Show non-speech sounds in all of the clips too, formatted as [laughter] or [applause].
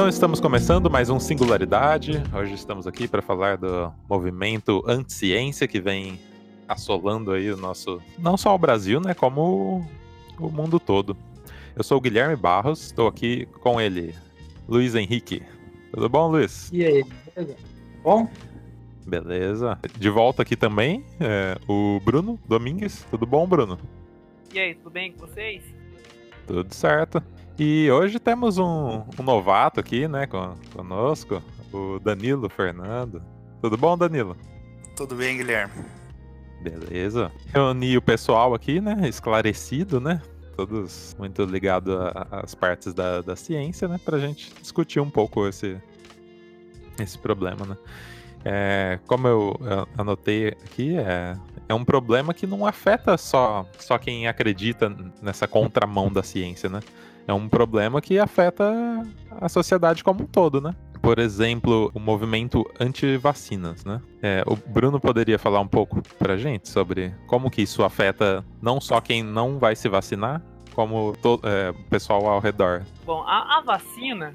Então estamos começando mais um Singularidade. Hoje estamos aqui para falar do movimento anti-ciência que vem assolando aí o nosso, não só o Brasil, né, como o mundo todo. Eu sou o Guilherme Barros, estou aqui com ele, Luiz Henrique. Tudo bom, Luiz? E aí, beleza? Bom? Beleza. De volta aqui também, é, o Bruno Domingues. Tudo bom, Bruno? E aí, tudo bem com vocês? Tudo certo. E hoje temos um, um novato aqui, né, con conosco, o Danilo Fernando. Tudo bom, Danilo? Tudo bem, Guilherme. Beleza. Reuni o pessoal aqui, né, esclarecido, né, todos muito ligados às partes da, da ciência, né, pra gente discutir um pouco esse, esse problema, né. É, como eu anotei aqui, é, é um problema que não afeta só, só quem acredita nessa contramão da ciência, né? É um problema que afeta a sociedade como um todo, né? Por exemplo, o movimento anti-vacinas, né? É, o Bruno poderia falar um pouco pra gente sobre como que isso afeta não só quem não vai se vacinar, como é, o pessoal ao redor. Bom, a, a vacina,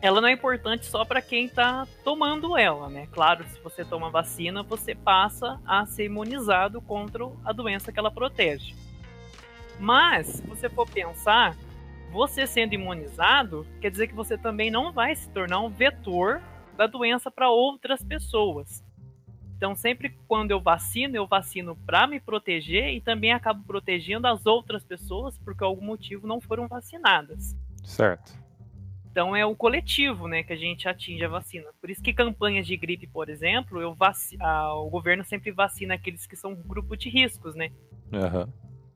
ela não é importante só para quem está tomando ela, né? Claro, se você toma vacina, você passa a ser imunizado contra a doença que ela protege. Mas, se você for pensar, você sendo imunizado, quer dizer que você também não vai se tornar um vetor da doença para outras pessoas. Então, sempre quando eu vacino, eu vacino para me proteger e também acabo protegendo as outras pessoas porque por algum motivo não foram vacinadas. Certo. Então é o coletivo, né, que a gente atinge a vacina. Por isso que campanhas de gripe, por exemplo, eu vac... ah, o governo sempre vacina aqueles que são grupo de riscos, né? Uhum.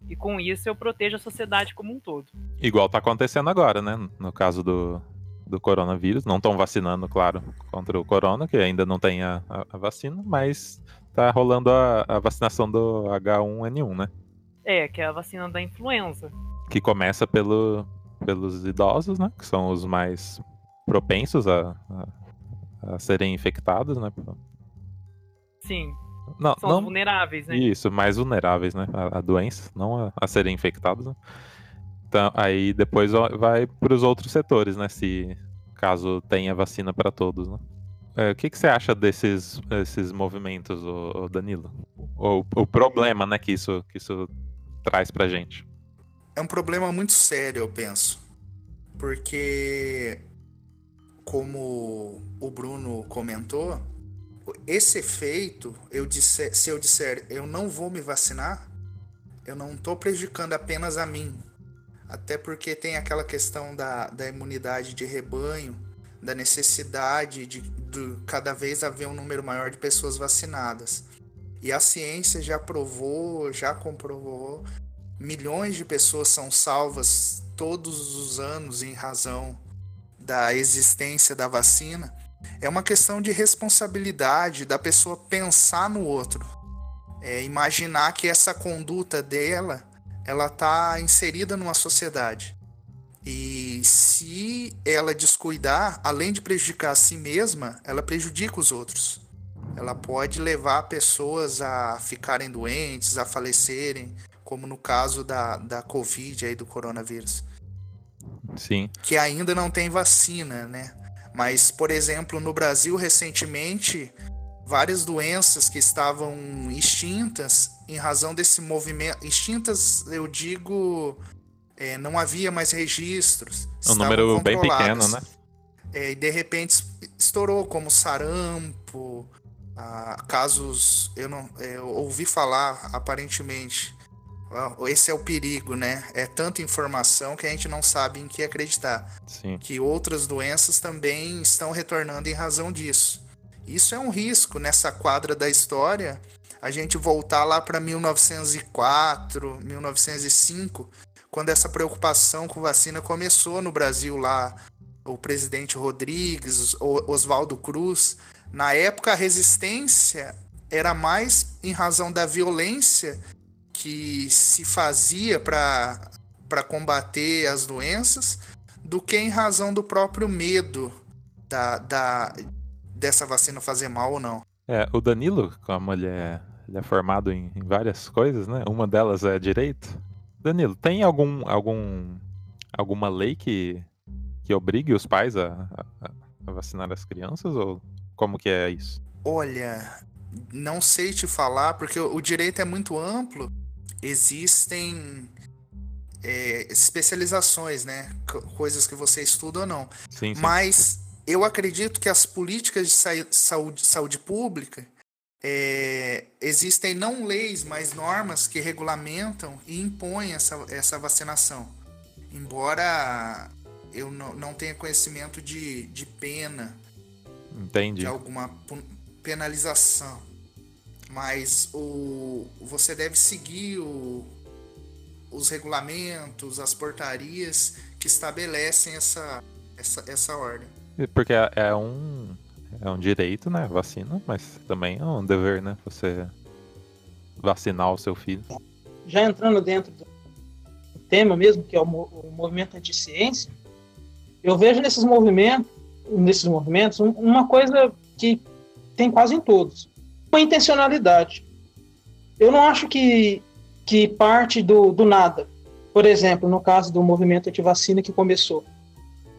E com isso eu protejo a sociedade como um todo. Igual tá acontecendo agora, né? No caso do, do coronavírus. Não estão vacinando, claro, contra o corona, que ainda não tem a, a, a vacina, mas tá rolando a, a vacinação do H1N1, né? É, que é a vacina da influenza. Que começa pelo, pelos idosos, né? Que são os mais propensos a, a, a serem infectados, né? Sim. Não, são não, vulneráveis, né? Isso, mais vulneráveis, né? A, a doença, não a, a, serem infectados. Né? Então, aí depois vai para os outros setores, né? Se caso tenha vacina para todos, né? É, o que, que você acha desses, esses movimentos, o Danilo? O, o problema, né, que isso, que isso traz pra gente? é um problema muito sério, eu penso. Porque, como o Bruno comentou, esse efeito, eu disser, se eu disser eu não vou me vacinar, eu não estou prejudicando apenas a mim. Até porque tem aquela questão da, da imunidade de rebanho, da necessidade de, de cada vez haver um número maior de pessoas vacinadas. E a ciência já provou, já comprovou milhões de pessoas são salvas todos os anos em razão da existência da vacina, é uma questão de responsabilidade da pessoa pensar no outro. É imaginar que essa conduta dela ela está inserida numa sociedade. E se ela descuidar, além de prejudicar a si mesma, ela prejudica os outros. Ela pode levar pessoas a ficarem doentes, a falecerem, como no caso da, da Covid aí do coronavírus. Sim. Que ainda não tem vacina, né? Mas, por exemplo, no Brasil recentemente, várias doenças que estavam extintas em razão desse movimento. Extintas, eu digo, é, não havia mais registros. Um número bem pequeno, né? É, e de repente estourou, como sarampo, ah, casos. Eu não é, eu ouvi falar, aparentemente, esse é o perigo, né? É tanta informação que a gente não sabe em que acreditar. Sim. Que outras doenças também estão retornando em razão disso. Isso é um risco nessa quadra da história. A gente voltar lá para 1904, 1905, quando essa preocupação com vacina começou no Brasil lá, o presidente Rodrigues, Oswaldo Cruz. Na época, a resistência era mais em razão da violência que se fazia para combater as doenças do que em razão do próprio medo da, da, dessa vacina fazer mal ou não. É, o Danilo, como ele é, ele é formado em, em várias coisas, né? Uma delas é direito. Danilo, tem algum, algum alguma lei que, que obrigue os pais a, a, a vacinar as crianças? Ou como que é isso? Olha, não sei te falar, porque o, o direito é muito amplo. Existem é, especializações, né? Coisas que você estuda ou não. Sim, sim. Mas eu acredito que as políticas de sa- saúde, saúde pública é, existem não leis, mas normas que regulamentam e impõem essa, essa vacinação. Embora eu não, não tenha conhecimento de, de pena, Entendi. de alguma penalização. Mas o, você deve seguir o, os regulamentos, as portarias que estabelecem essa, essa, essa ordem. Porque é, é um é um direito, né? Vacina, mas também é um dever, né? Você vacinar o seu filho. Já entrando dentro do tema mesmo, que é o, o movimento anti-ciência, eu vejo nesses movimentos, nesses movimentos um- uma coisa que tem quase em todos, uma intencionalidade. Eu não acho que, que parte do, do nada. Por exemplo, no caso do movimento anti-vacina que começou.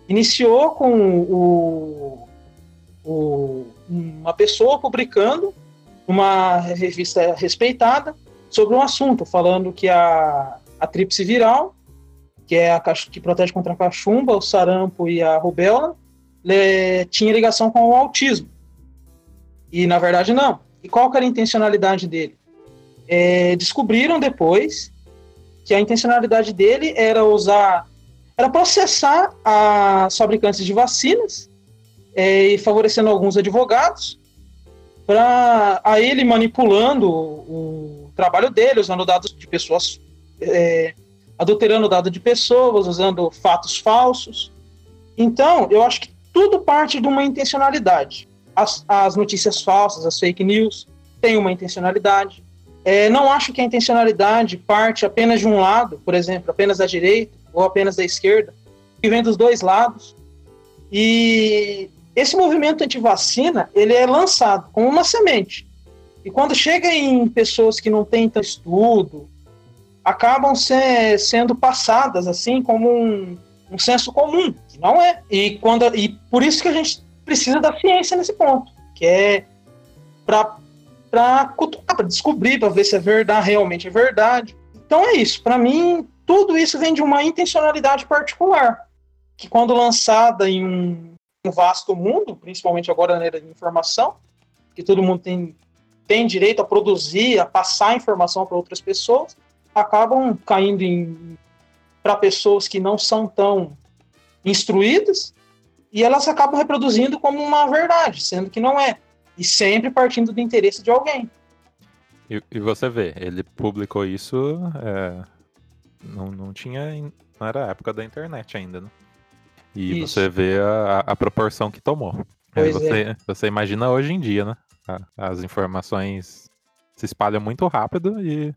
Iniciou com o, o- uma pessoa publicando uma revista respeitada sobre um assunto, falando que a, a tríplice viral, que é a que protege contra a cachumba, o sarampo e a rubéola, le- tinha ligação com o autismo. E na verdade não. E qual que era a intencionalidade dele? É, descobriram depois que a intencionalidade dele era usar, era processar as fabricantes de vacinas é, e favorecendo alguns advogados para a ele manipulando o, trabalho dele, usando dados de pessoas, é, adulterando dados de pessoas, usando fatos falsos. Então, eu acho que tudo parte de uma intencionalidade. As, as notícias falsas, as fake news, têm uma intencionalidade. É, não acho que a intencionalidade parte apenas de um lado, por exemplo, apenas da direita ou apenas da esquerda, que vem dos dois lados. E esse movimento anti-vacina, ele é lançado como uma semente. E quando chega em pessoas que não têm tanto estudo, acabam se, sendo passadas assim como um, um senso comum, que não é. E, quando, e por isso que a gente precisa da ciência nesse ponto, que é para para descobrir, para ver se é verdade, realmente é verdade. Então é isso. Para mim, tudo isso vem de uma intencionalidade particular, que quando lançada em um, um vasto mundo, principalmente agora na era de informação, que todo mundo tem, tem direito a produzir, a passar informação para outras pessoas, acabam caindo para pessoas que não são tão instruídas e elas acabam reproduzindo como uma verdade, sendo que não é. E sempre partindo do interesse de alguém. E, e você vê, ele publicou isso. é, não, não tinha. in- Não era a época da internet ainda, né? E Isso. você vê a, a proporção que tomou. Pois você, você imagina hoje em dia, né? As informações se espalham muito rápido e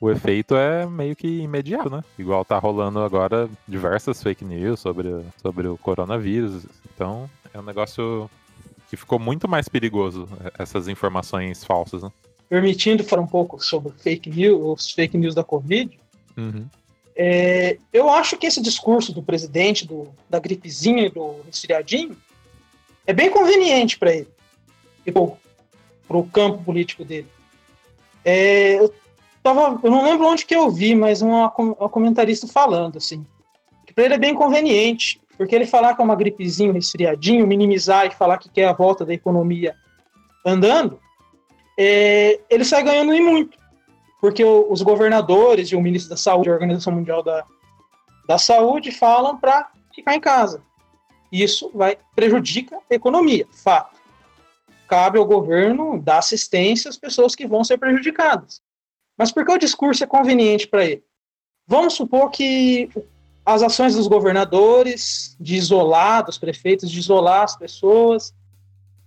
o efeito é meio que imediato, né? Igual tá rolando agora diversas fake news sobre, o- sobre o coronavírus. Então é um negócio que ficou muito mais perigoso, eh, essas informações falsas, né? Permitindo falar um pouco sobre fake news, os fake news da Covid, Uhum. É, eu acho que esse discurso do presidente do, da gripezinha e do resfriadinho é bem conveniente para ele e para o campo político dele. É, eu, tava, eu não lembro onde que eu vi, mas com- uma comentarista falando assim, que para ele é bem conveniente, porque ele falar que é uma gripezinha, um resfriadinho, minimizar e falar que quer a volta da economia andando, é, ele sai ganhando em muito porque o- os governadores e o ministro da Saúde, a Organização Mundial da, da Saúde, falam para ficar em casa. Isso vai prejudica a economia, fato. Cabe ao governo dar assistência às pessoas que vão ser prejudicadas. Mas por que o discurso é conveniente para ele? Vamos supor que as ações dos governadores de isolar, dos prefeitos de isolar as pessoas,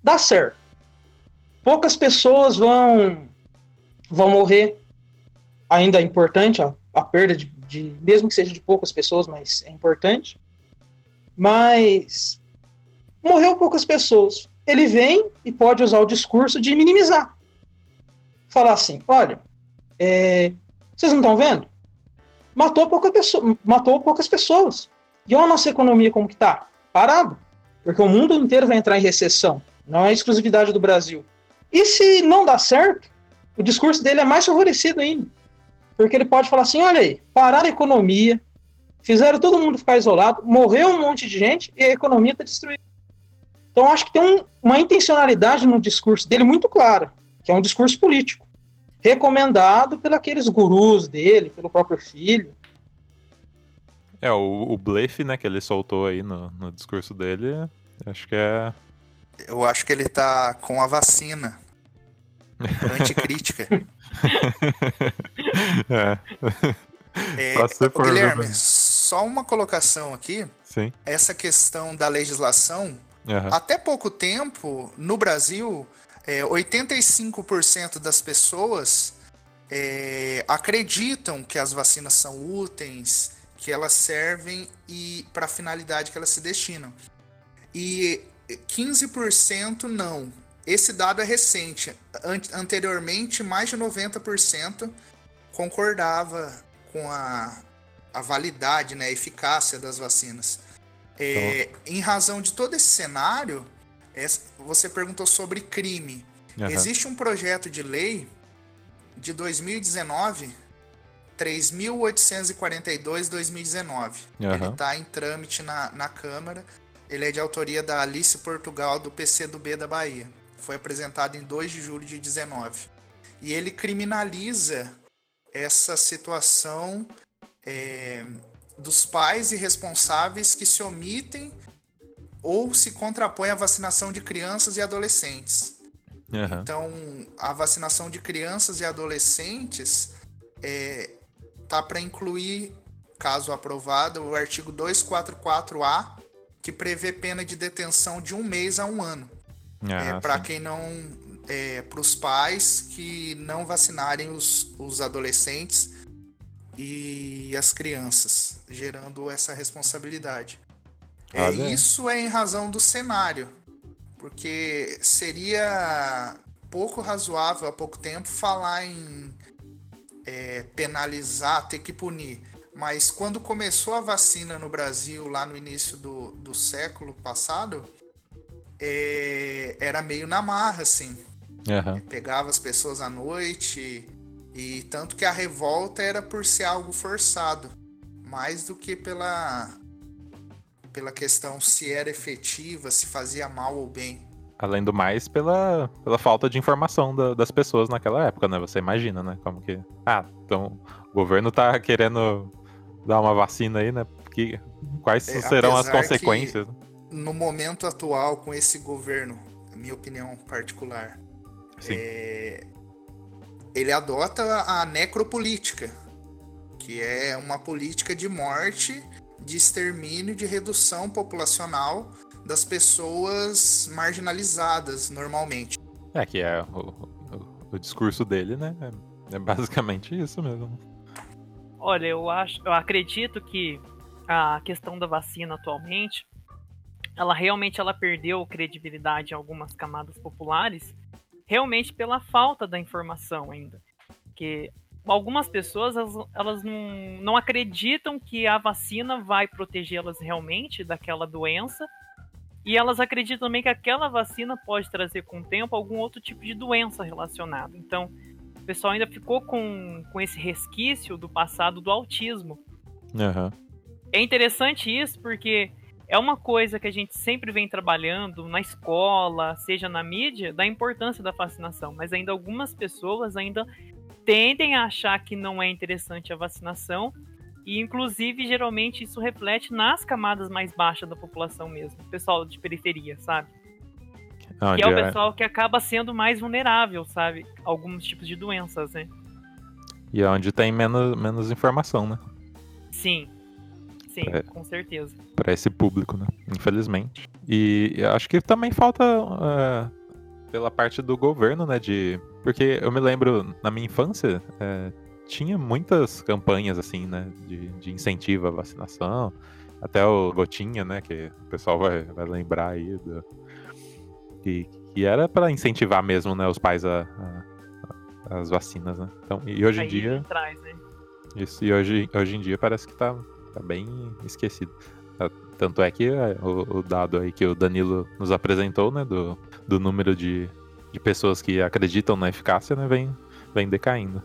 dá certo. Poucas pessoas vão vão morrer, ainda é importante a, a perda de, de, mesmo que seja de poucas pessoas, mas é importante. Mas morreu poucas pessoas. Ele vem e pode usar o discurso de minimizar. Falar assim, olha, é, vocês não estão vendo? Matou, pouca pessoa, matou poucas pessoas. E olha a nossa economia como que tá? Parado. Porque o mundo inteiro vai entrar em recessão. Não é exclusividade do Brasil. E se não dá certo, o discurso dele é mais favorecido ainda. Porque ele pode falar assim: olha aí, pararam a economia, fizeram todo mundo ficar isolado, morreu um monte de gente e a economia está destruída. Então, acho que tem um, uma intencionalidade no discurso dele muito clara, que é um discurso político, recomendado pelos gurus dele, pelo próprio filho. É, o, o blefe, né, que ele soltou aí no, no discurso dele, acho que é. Eu acho que ele tá com a vacina. Anticrítica. [laughs] é. É, Pode ser por- Guilherme, só uma colocação aqui. Sim. Essa questão da legislação, aham. até pouco tempo, no Brasil, é, 85% das pessoas é, acreditam que as vacinas são úteis, que elas servem e para a finalidade que elas se destinam. E 15% não. Esse dado é recente. An- anteriormente, mais de 90% concordava com a, a validade, né, a eficácia das vacinas. É, Em razão de todo esse cenário, você perguntou sobre crime. aham. Existe um projeto de lei de 2019, 3.842-2019. Ele Aham. está em trâmite na, na Câmara. Ele é de autoria da Alice Portugal, do PCdoB da Bahia. Foi apresentado em 2 de julho de 19. E ele criminaliza essa situação é, dos pais irresponsáveis que se omitem ou se contrapõem à vacinação de crianças e adolescentes. aham. Então, a vacinação de crianças e adolescentes é, tá para incluir, caso aprovado, o artigo 244A, que prevê pena de detenção de um mês a um ano. Ah, para quem não. É, para os pais que não vacinarem os, os adolescentes e as crianças, gerando essa responsabilidade. É, Olha. isso é em razão do cenário, porque seria pouco razoável há pouco tempo falar em é, penalizar, ter que punir. Mas quando começou a vacina no Brasil, lá no início do, do século passado, é, era meio na marra, assim. Aham. Pegava as pessoas à noite, e tanto que a revolta era por ser algo forçado, mais do que pela, pela questão se era efetiva, se fazia mal ou bem. Além do mais, pela, pela falta de informação da- das pessoas naquela época, né? Você imagina, né? Como que. Ah, então o governo tá querendo dar uma vacina aí, né? Quais É, serão as consequências? No momento atual, com esse governo, minha opinião particular, é, ele adota a necropolítica, que é uma política de morte, de extermínio, de redução populacional das pessoas marginalizadas normalmente. É, que é o, o- o discurso dele, né? É, é basicamente isso mesmo. Olha, eu acho, eu acredito que a questão da vacina atualmente, ela realmente ela perdeu credibilidade em algumas camadas populares, realmente pela falta da informação ainda. Que algumas pessoas elas, elas não, não acreditam que a vacina vai protegê-las realmente daquela doença. E elas acreditam também que aquela vacina pode trazer com o tempo algum outro tipo de doença relacionada. Então, o pessoal ainda ficou com, com esse resquício do passado do autismo. Aham. É interessante isso porque é uma coisa que a gente sempre vem trabalhando na escola, seja na mídia, da importância da vacinação, mas ainda algumas pessoas ainda tendem a achar que não é interessante a vacinação e inclusive geralmente isso reflete nas camadas mais baixas da população mesmo, o pessoal de periferia, sabe? Onde Que é o é- pessoal que acaba sendo mais vulnerável, sabe? Alguns tipos de doenças, né? E é onde tem menos, menos informação, né? Sim. Sim, É. com certeza. Pra esse público, né? Infelizmente. E acho que também falta é, pela parte do governo, né? De. Porque eu me lembro, na minha infância, é, tinha muitas campanhas, assim, né? De, de incentivo à vacinação. Até o Gotinha, né? Que o pessoal vai, vai lembrar aí. Do, que, que era pra incentivar mesmo, né? Os pais a, a- as vacinas, né? Então, e hoje em dia. atrás, né? Isso, e hoje, hoje em dia parece que tá, tá bem esquecido. Ah, Tanto é que é, o, o dado aí que o Danilo nos apresentou, né, do, do número de, de pessoas que acreditam na eficácia, né, vem, vem decaindo.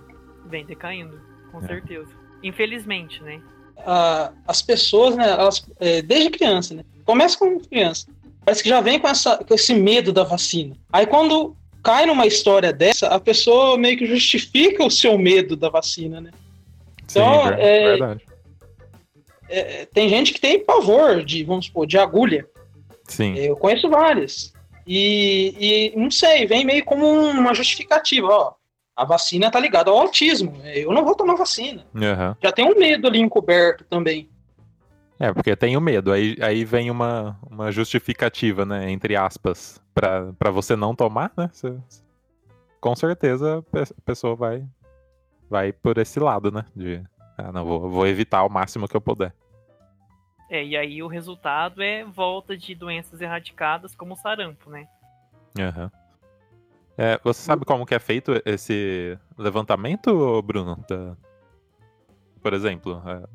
Vem decaindo, com É. certeza. Infelizmente, né? Ah, as pessoas, né, elas, é, desde criança, né, começa com criança, parece que já vem com, essa, com esse medo da vacina. Aí quando cai numa história dessa, a pessoa meio que justifica o seu medo da vacina, né? Então, Sim, é- verdade. É, tem gente que tem pavor de, vamos supor, de agulha. Sim, Eu conheço várias. E, e não sei, vem meio como uma justificativa, ó. A vacina tá ligada ao autismo. Eu não vou tomar vacina. aham. Já tem um medo ali encoberto também. É, porque tem o medo. Aí, aí vem uma, uma justificativa, né? Entre aspas, pra, pra você não tomar, né? Você- com certeza a pessoa vai, vai por esse lado, né? De, ah, não, vou, vou evitar o máximo que eu puder. É, e aí o resultado é volta de doenças erradicadas como o sarampo, né? Aham. É, você sabe como que é feito esse levantamento, Bruno? Da- Por exemplo, a,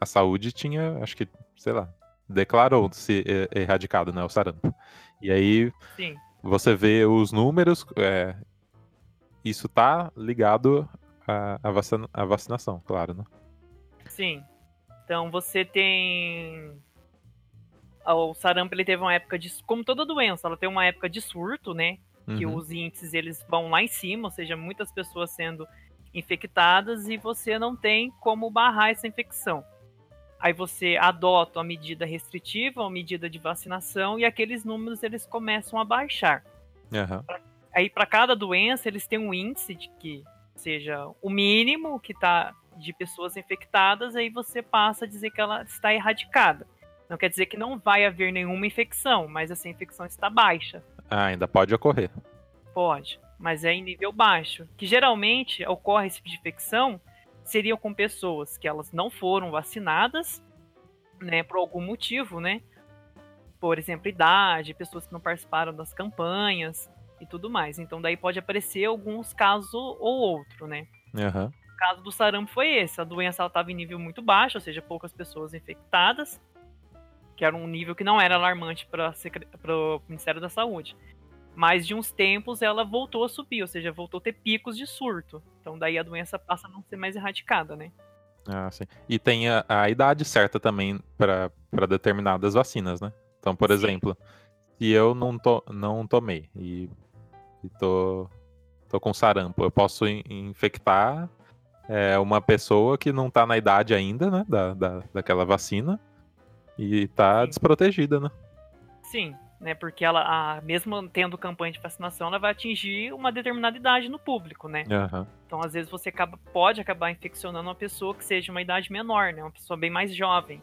a- saúde tinha, acho que, sei lá, declarou-se e- erradicado, né? O sarampo. E aí Sim. você vê os números, é, isso tá ligado à, à, vacina- à vacinação, claro, né? Sim. Então você tem. Ah, O sarampo ele teve uma época de. Como toda doença, ela tem uma época de surto, né? Que Uhum. os índices eles vão lá em cima, ou seja, muitas pessoas sendo infectadas e você não tem como barrar essa infecção. Aí você adota uma medida restritiva, uma medida de vacinação e aqueles números eles começam a baixar. Aham. Aí para cada doença eles têm um índice de que seja o mínimo que tá de pessoas infectadas, aí você passa a dizer que ela está erradicada. Não quer dizer que não vai haver nenhuma infecção, mas essa infecção está baixa. Ah, ainda pode ocorrer. Pode, mas é em nível baixo. Que geralmente ocorre esse tipo de infecção seriam com pessoas que elas não foram vacinadas, né, por algum motivo, né? Por exemplo, idade, pessoas que não participaram das campanhas e tudo mais. Então daí pode aparecer alguns casos ou outro, né? Aham. O caso do sarampo foi esse. A doença estava em nível muito baixo, ou seja, poucas pessoas infectadas, que era um nível que não era alarmante para o Ministério da Saúde. Mas de uns tempos ela voltou a subir, ou seja, voltou a ter picos de surto. Então daí a doença passa a não ser mais erradicada, né? Ah, sim. E tem a, a idade certa também para determinadas vacinas, né? Então, por Sim. exemplo, se eu não, to, não tomei e, e tô, tô com sarampo, eu posso in- infectar é, uma pessoa que não tá na idade ainda, né? Da, da, daquela vacina e tá Sim. desprotegida, né? Sim, né? Porque ela, a, mesmo tendo campanha de vacinação, ela vai atingir uma determinada idade no público, né? Aham. Então, às vezes, você acaba, pode acabar infeccionando uma pessoa que seja uma idade menor, né? Uma pessoa bem mais jovem.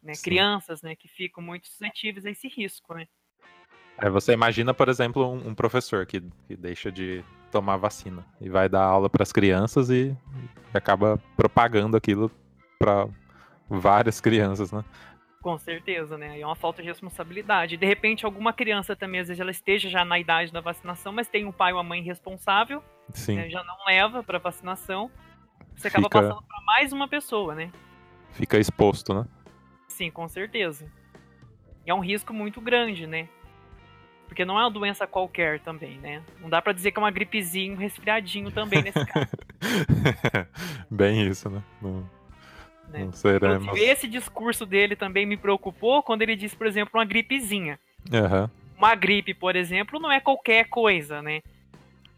Né? Sim. Crianças, né? Que ficam muito suscetíveis a esse risco, né? Aí você imagina, por exemplo, um, um professor que, que deixa de tomar vacina e vai dar aula para as crianças e, e acaba propagando aquilo para várias crianças, né? Com certeza, né? É uma falta de responsabilidade. De repente, alguma criança também, às vezes, ela esteja já na idade da vacinação, mas tem um pai ou uma mãe responsável, Sim, né? já não leva para vacinação. Você acaba Fica- passando para mais uma pessoa, né? fica exposto, né? Sim, com certeza. E é um risco muito grande, né? Porque não é uma doença qualquer também, né? Não dá pra dizer que é uma gripezinha, um resfriadinho também nesse caso, [laughs] Bem isso, né? Não, né? não seremos. Inclusive, esse discurso dele também me preocupou quando ele disse, por exemplo, uma gripezinha. Aham, Uma gripe, por exemplo, não é qualquer coisa, né?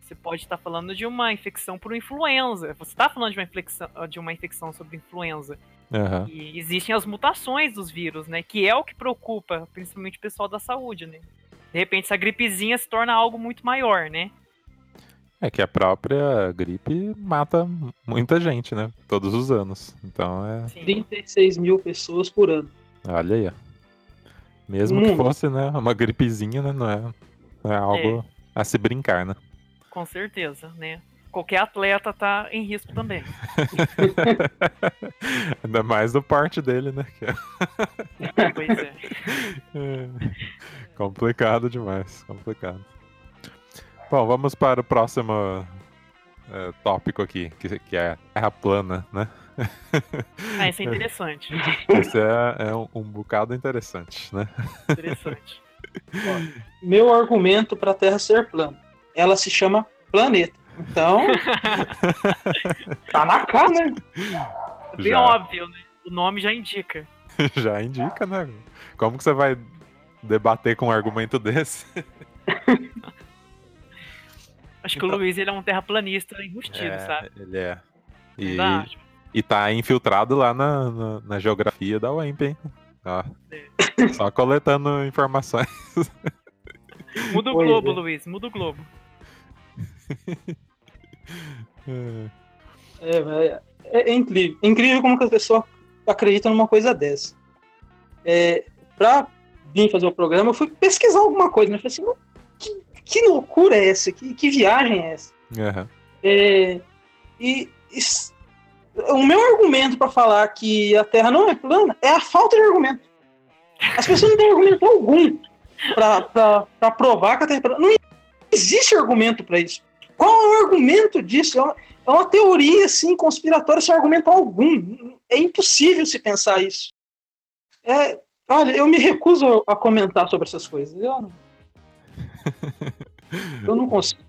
Você pode estar falando de uma infecção por influenza. Você está falando de uma infecção, de uma infecção sobre influenza. aham. E existem as mutações dos vírus, né? Que é o que preocupa, principalmente o pessoal da saúde, né? De repente, essa gripezinha se torna algo muito maior, né? É que a própria gripe mata muita gente, né? Todos os anos. Então é. Sim, 36 mil pessoas por ano. Olha aí. ó. Mesmo que Hum. fosse, né? Uma gripezinha, né? Não é, não é algo a se brincar, né? com certeza, né? Qualquer atleta tá em risco também. [laughs] Ainda mais do porte dele, né? Que [laughs] é- Pois é. é complicado demais, complicado. Bom, vamos para o próximo é, tópico aqui, que, que é Terra plana, né? Ah, isso é interessante. [laughs] Isso é, é um, um bocado interessante, né? Interessante. Meu argumento para a Terra ser plana. Ela se chama planeta. Então, [laughs] tá na cara, né? É bem Já. óbvio, né? O nome já indica. [laughs] Já indica, né? Como que você vai debater com um argumento desse? [laughs] Acho que o Então- Luiz ele é um terraplanista enrustido, É, sabe? Ele é. E, dá? e tá infiltrado lá na, na, na geografia da UEMP, hein? Ó, só coletando informações. Muda o Pois globo, é. Luiz. Muda o globo. [laughs] É, É, é, é incrível. Incrível como que a pessoa acredita numa coisa dessa. É, pra vir fazer o programa, eu fui pesquisar alguma coisa, né? Eu falei assim, "Mas que, que loucura é essa? Que, que viagem é essa? aham. É, e, is- o meu argumento para falar que a Terra não é plana é a falta de argumento. As pessoas não têm argumento algum para provar que a Terra é plana. Não existe argumento para isso. Qual é o argumento disso? É uma, é uma teoria assim conspiratória sem argumento algum. É impossível se pensar isso. É, olha, eu me recuso a comentar sobre essas coisas. Eu não, [laughs] eu não consigo.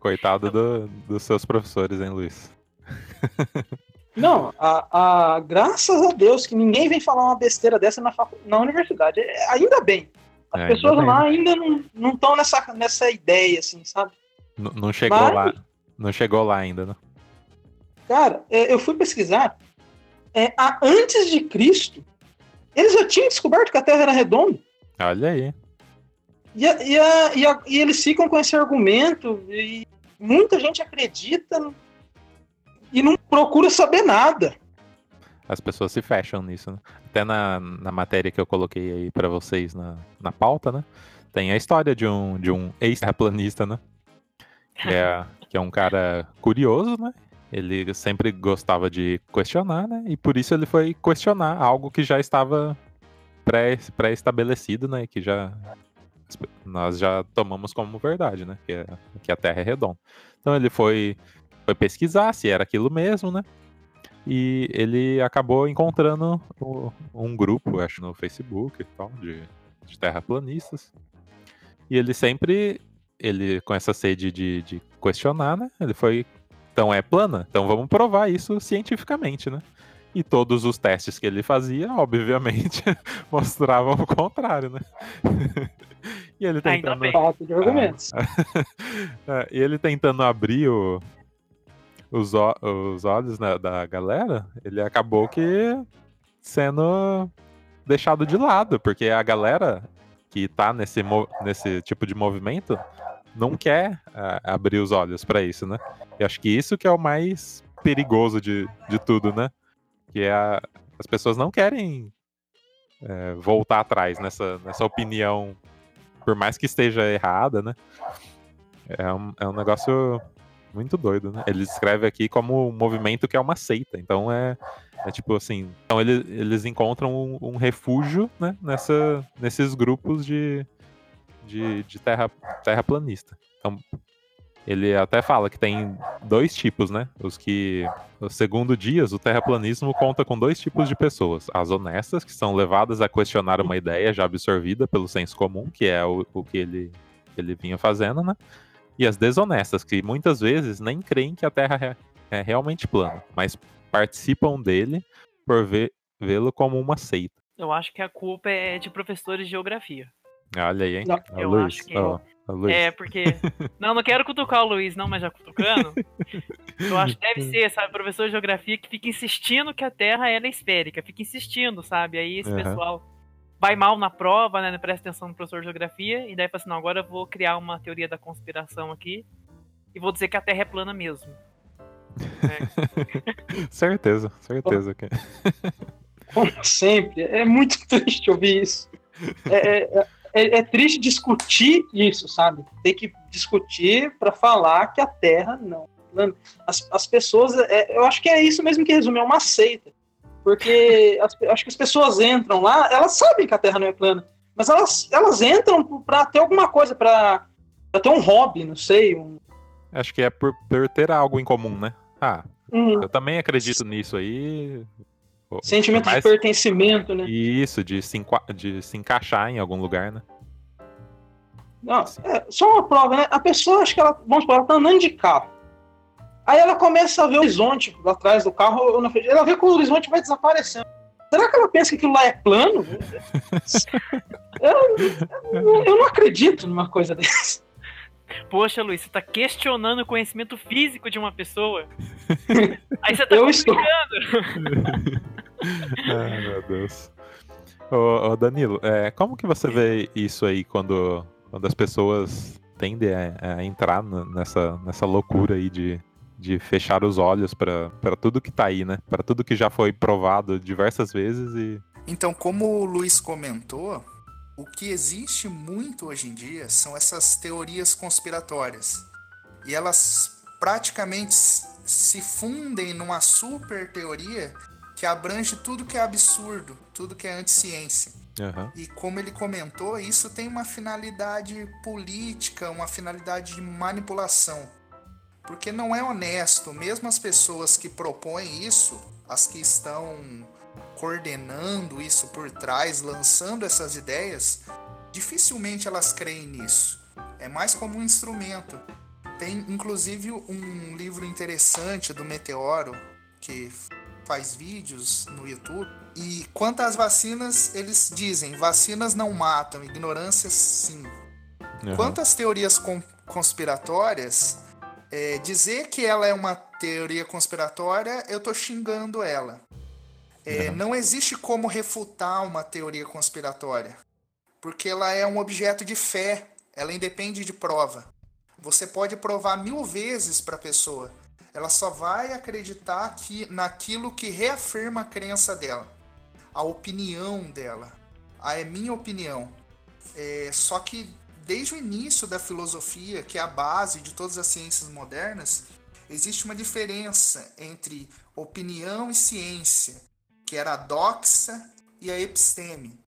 Coitado do- dos seus professores, hein, Luiz? [laughs] Não, a, a- graças a Deus que ninguém vem falar uma besteira dessa na, facu- na universidade. É, ainda bem. As É, ainda pessoas bem, lá ainda não estão nessa, nessa ideia, assim, sabe? N- não chegou Mas- lá. Não chegou lá ainda, né? Cara, é, eu fui pesquisar. É, a- antes de Cristo, eles já tinham descoberto que a Terra era redonda. Olha aí. E, a- e, a- e a- e eles ficam com esse argumento. E muita gente acredita e não procura saber nada. As pessoas se fecham nisso, né? Até na, na matéria que eu coloquei aí pra vocês na, na pauta, né? Tem a história de um, de um ex-terraplanista, né? Que é, que é um cara curioso, né? Ele sempre gostava de questionar, né? E por isso ele foi questionar algo que já estava pré- pré-estabelecido, né? Que já nós já tomamos como verdade, né? Que, é- que a Terra é redonda. Então ele foi, foi pesquisar se era aquilo mesmo, né? E ele acabou encontrando o- um grupo, acho, no Facebook e tal, de, de terraplanistas. E ele sempre, ele com essa sede de, de questionar, né? Ele foi, então é plana? Então vamos provar isso cientificamente, né? E todos os testes que ele fazia, obviamente, [laughs] mostravam o contrário, né? [laughs] e ele Ainda tentando... bem. Falta de argumentos. [laughs] É, e ele tentando abrir o- os, ó- os olhos né, da galera, ele acabou que sendo deixado de lado, porque a galera que tá nesse, mo- nesse tipo de movimento não quer ah, abrir os olhos pra isso, né? E acho que isso que é o mais perigoso de, de tudo, né? Que é a- as pessoas não querem é, voltar atrás nessa, nessa opinião, por mais que esteja errada, né? É um, é um negócio muito doido, né? Ele escreve aqui como um movimento que é uma seita. Então é, é tipo assim. Então ele- eles encontram um, um refúgio né, nessa, nesses grupos de, de, de terra, terraplanista. Então ele até fala que tem dois tipos, né? Os que. Segundo dias, o terraplanismo conta com dois tipos de pessoas. As honestas, que são levadas a questionar uma ideia já absorvida pelo senso comum, que é o, o que ele, ele vinha fazendo, né? E as desonestas, que muitas vezes nem creem que a Terra é, é realmente plana, mas participam dele por vê-lo como uma seita. Eu acho que a culpa é de professores de geografia. Olha aí, hein? Não, Ó, eu Luiz, acho que- Luiz. É, porque. [laughs] Não, não quero cutucar o Luiz, não, mas já cutucando. Eu acho que deve [laughs] ser, sabe, professor de geografia que fica insistindo que a Terra é esférica, fica insistindo, sabe? Aí esse Aham. pessoal vai mal na prova, né? Não presta atenção no professor de geografia, e daí fala assim, não, agora eu vou criar uma teoria da conspiração aqui e vou dizer que a Terra é plana mesmo. [laughs] Certeza, certeza. que- Como sempre. É muito triste ouvir isso. É, é- é- é triste discutir isso, sabe? Tem que discutir para falar que a Terra não. As, as pessoas. é- eu acho que é isso mesmo que resume, é uma seita. Porque [laughs] as- acho que as pessoas entram lá, elas sabem que a Terra não é plana, mas elas, elas entram para ter alguma coisa, para ter um hobby, não sei. um- Acho que é por, por ter algo em comum, né? Ah, Uhum. Eu também acredito nisso aí. Sentimento mais- de pertencimento, né? Isso, de se, enqua- de se encaixar em algum lugar, né? Não, é, só uma prova, né? A pessoa, acho que ela, vamos supor, ela tá andando de carro. Aí ela começa a ver o horizonte lá atrás do carro, ou na frente. Ela vê que o horizonte vai desaparecendo. Será que ela pensa que aquilo lá é plano? eu, [laughs] eu- eu não acredito numa coisa dessa. Poxa, Luiz, você tá questionando o conhecimento físico de uma pessoa. [laughs] Aí você tá Eu complicando. Ai, [laughs] meu Deus. Ô, ô, Danilo, é, como que você vê isso aí quando, quando as pessoas tendem a, a entrar nessa, nessa loucura aí de, de fechar os olhos pra pra tudo que tá aí, né? Pra tudo que já foi provado diversas vezes e. Então, como o Luiz comentou, o que existe muito hoje em dia são essas teorias conspiratórias. E elas praticamente se fundem numa super teoria que abrange tudo que é absurdo, tudo que é anticiência. Aham, E como ele comentou, isso tem uma finalidade política, uma finalidade de manipulação. Porque não é honesto, mesmo as pessoas que propõem isso, as que estão coordenando isso por trás, lançando essas ideias, dificilmente elas creem nisso. É mais como um instrumento. Tem inclusive um livro interessante do Meteoro que faz vídeos no YouTube. E quanto às vacinas, eles dizem: vacinas não matam, ignorância sim. aham. Quanto às teorias con- conspiratórias, é, dizer que ela é uma teoria conspiratória, eu tô xingando ela. É, Uhum. Não existe como refutar uma teoria conspiratória, porque ela é um objeto de fé, ela independe de prova. Você pode provar mil vezes para a pessoa, ela só vai acreditar que, naquilo que reafirma a crença dela, a opinião dela. Ah, é minha opinião. É, só que desde o início da filosofia, que é a base de todas as ciências modernas, existe uma diferença entre opinião e ciência, que era a doxa e a episteme.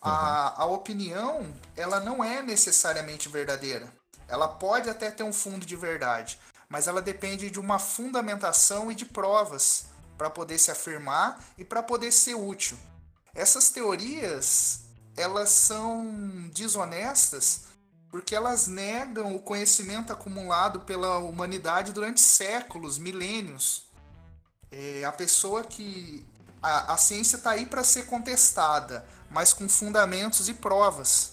A, a opinião, ela não é necessariamente verdadeira. Ela pode até ter um fundo de verdade, mas ela depende de uma fundamentação e de provas para poder se afirmar e para poder ser útil. Essas teorias, elas são desonestas porque elas negam o conhecimento acumulado pela humanidade durante séculos, milênios. É, a pessoa que. A, a ciência está aí para ser contestada, mas com fundamentos e provas.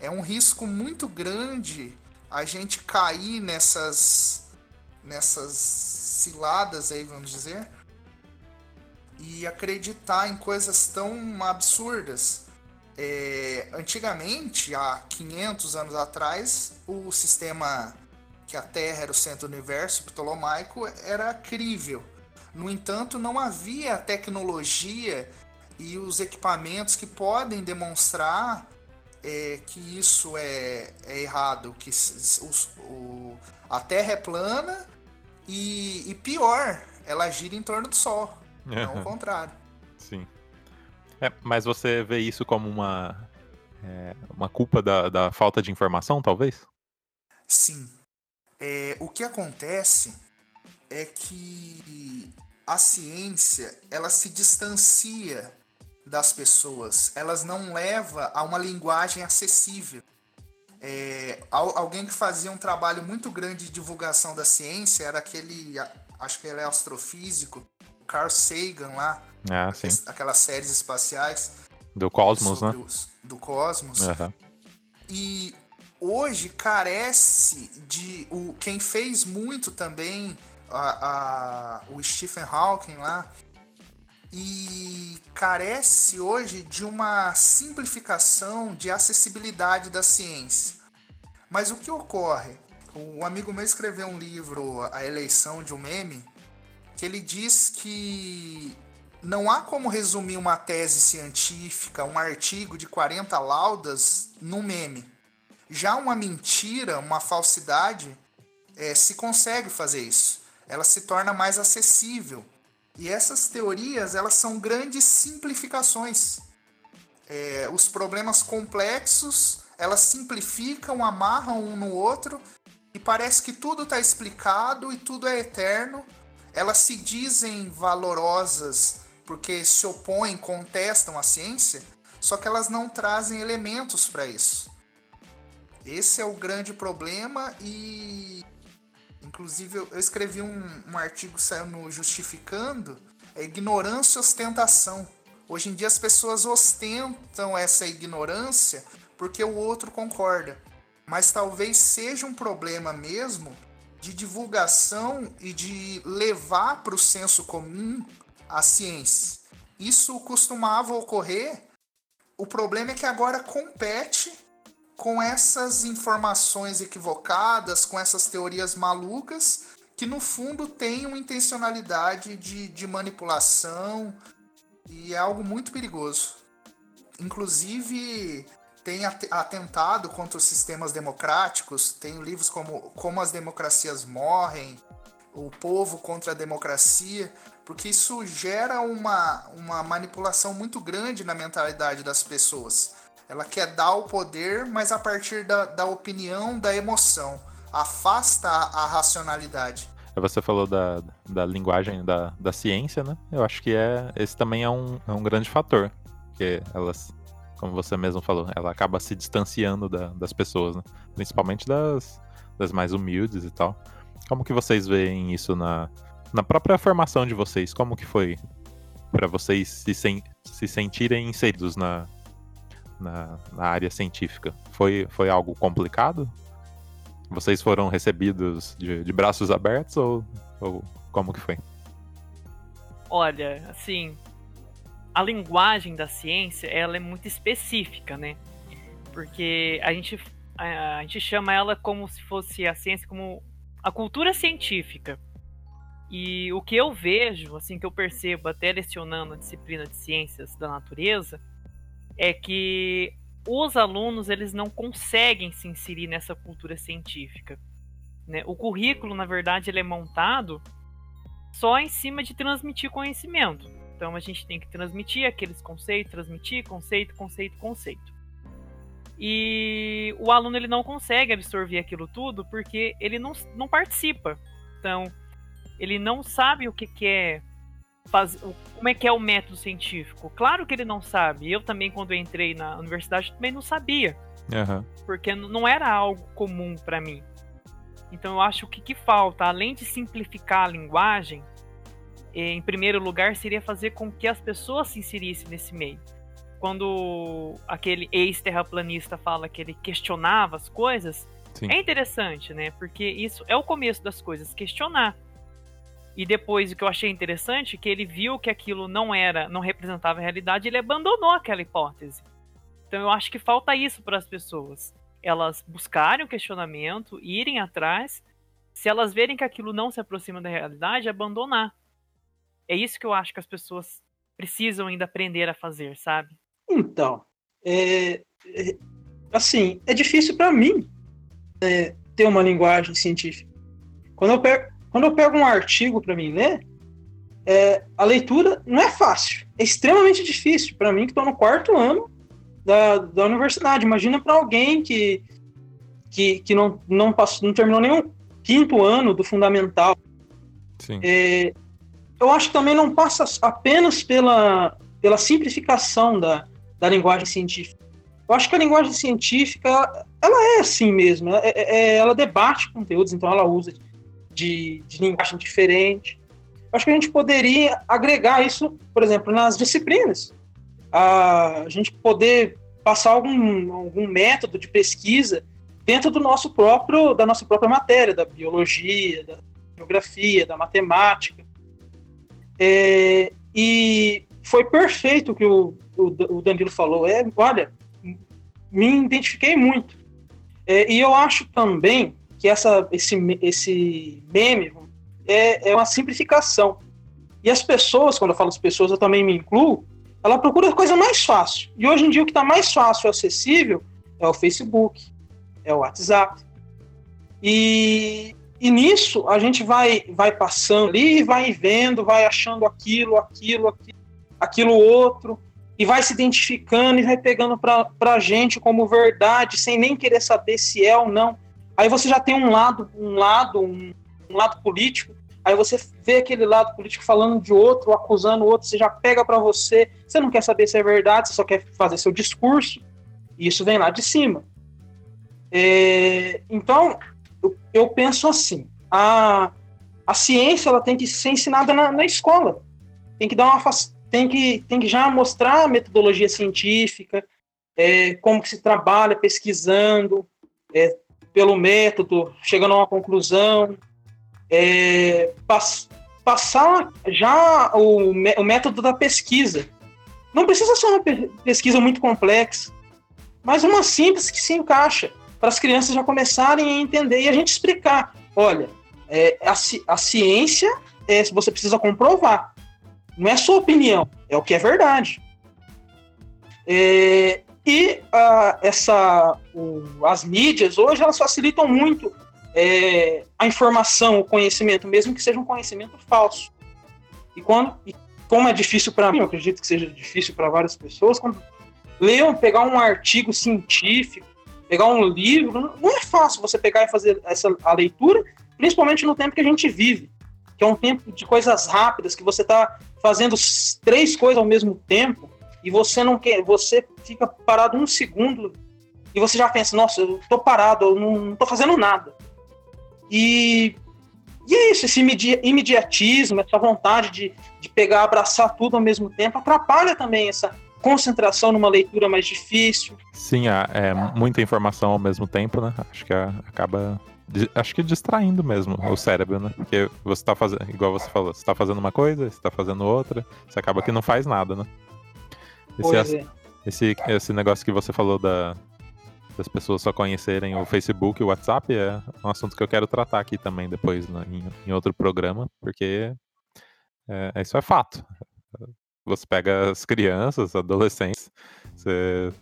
É um risco muito grande a gente cair nessas. nessas ciladas aí, vamos dizer, e acreditar em coisas tão absurdas. É, antigamente, há 500 anos atrás, o sistema que a Terra era o centro do universo ptolomaico era crível. No entanto, não havia tecnologia e os equipamentos que podem demonstrar é, que isso é, é errado, que os- o- a Terra é plana e, e pior, ela gira em torno do Sol, [laughs] não o contrário. Sim. É, mas você vê isso como uma, é, uma culpa da, da falta de informação, talvez? Sim. É, o que acontece é que a ciência ela se distancia das pessoas, elas não leva a uma linguagem acessível. É, al- alguém que fazia um trabalho muito grande de divulgação da ciência era aquele, acho que ele é astrofísico, Carl Sagan lá, Ah, sim. aquelas séries espaciais Do Cosmos, né? os- do cosmos. Aham. E hoje carece de o quem fez muito também a, a- o Stephen Hawking lá e carece hoje de uma simplificação de acessibilidade da ciência. Mas o que ocorre? Um amigo meu escreveu um livro, A Eleição de um Meme, que ele diz que não há como resumir uma tese científica, um artigo de 40 laudas num meme. Já uma mentira, uma falsidade, eh, se consegue fazer isso. Ela se torna mais acessível. E essas teorias, elas são grandes simplificações. Eh, os problemas complexos, elas simplificam, amarram um no outro e parece que tudo está explicado e tudo é eterno. elas se dizem valorosas porque se opõem, contestam a ciência, só que elas não trazem elementos para isso. Esse é o grande problema e inclusive eu, escrevi um, um artigo saiu no justificando é ignorância e ostentação. Hoje em dia as pessoas ostentam essa ignorância porque o outro concorda. Mas talvez seja um problema mesmo de divulgação e de levar para o senso comum a ciência. Isso costumava ocorrer. O problema é que agora compete com essas informações equivocadas, com essas teorias malucas, que no fundo têm uma intencionalidade de, de manipulação e é algo muito perigoso. Inclusive, tem atentado contra os sistemas democráticos, tem livros como Como as Democracias Morrem, O Povo contra a Democracia, porque isso gera uma, uma manipulação muito grande na mentalidade das pessoas. Ela quer dar o poder, mas a partir da, da opinião, da emoção. Afasta a, racionalidade. Você falou da, da linguagem da, da ciência, né? Eu acho que é, esse também é um, é um grande fator. Porque elas como você mesmo falou, ela acaba se distanciando da, das pessoas, né? principalmente das, das mais humildes e tal. Como que vocês veem isso na, na própria formação de vocês? Como que foi para vocês se, sen, se sentirem inseridos na, na, na, área científica? Foi, foi algo complicado? Vocês foram recebidos de, de braços abertos ou, ou como que foi? Olha, assim, a linguagem da ciência ela é muito específica, né? Porque a gente, a, a gente chama ela como se fosse a ciência como a cultura científica. E o que eu vejo, assim, que eu percebo até lecionando a disciplina de ciências da natureza, é que os alunos eles não conseguem se inserir nessa cultura científica. Né? O currículo, na verdade, ele é montado só em cima de transmitir conhecimento. Então a gente tem que transmitir aqueles conceitos, transmitir conceito, conceito, conceito. E o aluno ele não consegue absorver aquilo tudo porque ele não, não participa. Então, ele não sabe o que, que é fazer, como é que é o método científico. Claro que ele não sabe. Eu também, quando entrei na universidade, também não sabia. Uhum. Porque não era algo comum para mim. Então eu acho que o que falta, além de simplificar a linguagem, em primeiro lugar, seria fazer com que as pessoas se inserissem nesse meio. Quando aquele ex-terraplanista fala que ele questionava as coisas, Sim. é interessante, né? Porque isso é o começo das coisas, questionar. E depois o que eu achei interessante, que ele viu que aquilo não era, não representava a realidade, ele abandonou aquela hipótese. Então eu acho que falta isso para as pessoas. Elas buscarem o questionamento, irem atrás. Se elas verem que aquilo não se aproxima da realidade, abandonar. É isso que eu acho que as pessoas precisam ainda aprender a fazer, sabe? Então, é, é assim, é difícil para mim é, ter uma linguagem científica. Quando eu pego, quando eu pego um artigo para mim ler, é, a leitura não é fácil, é extremamente difícil para mim que estou no quarto ano da, da universidade. Imagina para alguém que, que, que não, não, passou, não terminou nenhum quinto ano do fundamental. Sim. É, eu acho que também não passa apenas pela, pela simplificação da, da linguagem científica. Eu acho que a linguagem científica, ela, ela é assim mesmo, ela, é, é, ela debate conteúdos, então ela usa de, de linguagem diferente. Acho que a gente poderia agregar isso, por exemplo, nas disciplinas. A, a gente poder passar algum, algum método de pesquisa dentro do nosso próprio, da nossa própria matéria, da biologia, da geografia, da matemática. É, e foi perfeito o que o, o, o, Danilo falou. É, olha, me identifiquei muito. É, e eu acho também que essa, esse, esse meme é, é uma simplificação. E as pessoas, quando eu falo as pessoas, eu também me incluo, ela procura a coisa mais fácil. E hoje em dia o que está mais fácil e acessível é o Facebook, é o WhatsApp. E e nisso a gente vai, vai passando ali, vai vendo, vai achando aquilo, aquilo, aquilo, aquilo outro, e vai se identificando e vai pegando para a gente como verdade, sem nem querer saber se é ou não. Aí você já tem um lado, um lado, um, um lado político, aí você vê aquele lado político falando de outro, acusando o outro, você já pega para você, você não quer saber se é verdade, você só quer fazer seu discurso, e isso vem lá de cima. É, então, eu, eu, penso assim, a, a ciência ela tem que ser ensinada na, na escola, tem que dar uma tem que, tem que já mostrar a metodologia científica, é, como que se trabalha pesquisando, é, pelo método, chegando a uma conclusão, é, pass, passar já o, o método da pesquisa. Não precisa ser uma pesquisa muito complexa, mas uma simples que se encaixa para as crianças já começarem a entender e a gente explicar. Olha, é, a, a ciência é, você precisa comprovar. Não é sua opinião, é o que é verdade. É, e essa, o, as mídias hoje elas facilitam muito é, a informação, o conhecimento, mesmo que seja um conhecimento falso. E quando, e como é difícil para mim, eu acredito que seja difícil para várias pessoas, quando leiam, pegar um artigo científico, pegar um livro, não é fácil você pegar e fazer essa a leitura, principalmente no tempo que a gente vive, que é um tempo de coisas rápidas, que você está fazendo três coisas ao mesmo tempo e você não quer, você fica parado um segundo e você já pensa, nossa, eu tô parado, eu não, não tô fazendo nada. E, e é isso, esse imediatismo, essa vontade de, de pegar, abraçar tudo ao mesmo tempo, atrapalha também essa concentração numa leitura mais difícil. Sim, é, é muita informação ao mesmo tempo, né? Acho que acaba acho que distraindo mesmo o cérebro, né? Porque você tá fazendo, igual você falou, você tá fazendo uma coisa, você tá fazendo outra, você acaba que não faz nada, né? Esse, é. esse, esse negócio que você falou da, das pessoas só conhecerem o Facebook e o WhatsApp é um assunto que eu quero tratar aqui também depois né, em, em, outro programa, porque é, isso é fato. Você pega as crianças, adolescentes, você,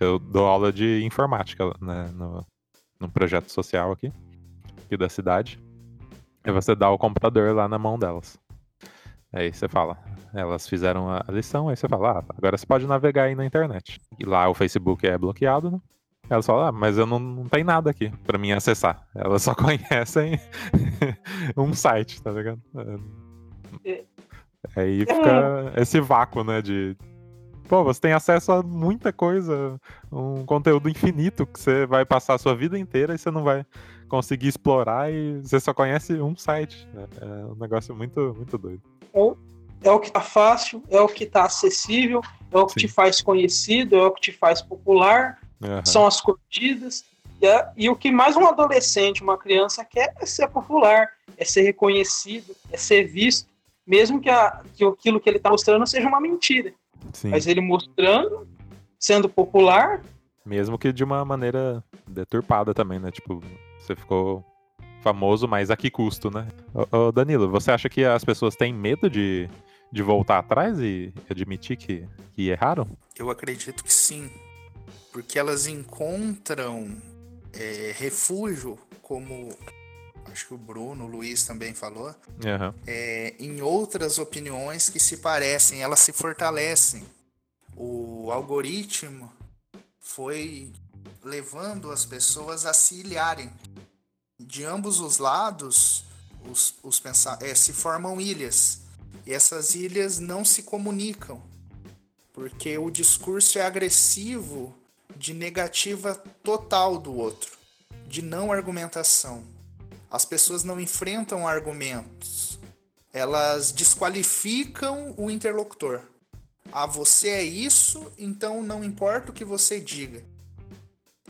eu dou aula de informática né, no, no projeto social aqui, aqui da cidade, e você dá o computador lá na mão delas. Aí você fala, elas fizeram a lição, aí você fala, ah, agora você pode navegar aí na internet. E lá o Facebook é bloqueado, né? Elas falam, ah, mas eu não, não tem nada aqui pra mim acessar. Elas só [laughs] conhecem [laughs] um site, tá ligado? É. Aí fica esse vácuo, né? De. Pô, você tem acesso a muita coisa, um conteúdo infinito que você vai passar a sua vida inteira e você não vai conseguir explorar e você só conhece um site. É, é um negócio muito, muito doido. Ou é o que está fácil, é o que está acessível, é o que Sim. te faz conhecido, é o que te faz popular, uhum. são as curtidas. E, é, e, o que mais um adolescente, uma criança quer é ser popular, é ser reconhecido, é ser visto, mesmo que, a, que aquilo que ele está mostrando seja uma mentira. Sim. Mas ele mostrando, sendo popular. Mesmo que de uma maneira deturpada também, né? Tipo, você ficou famoso, mas a que custo, né? Ô, ô Danilo, você acha que as pessoas têm medo de de voltar atrás e admitir que, que erraram? Eu acredito que sim. Porque elas encontram é, refúgio, como acho que o Bruno, o Luiz também falou, uhum. é, em outras opiniões que se parecem, elas se fortalecem. O algoritmo foi levando as pessoas a se ilharem. De ambos os lados, os, os é, se formam ilhas e essas ilhas não se comunicam, porque o discurso é agressivo de negativa total do outro, de não argumentação. As pessoas não enfrentam argumentos, elas desqualificam o interlocutor. Ah, você é isso, então não importa o que você diga.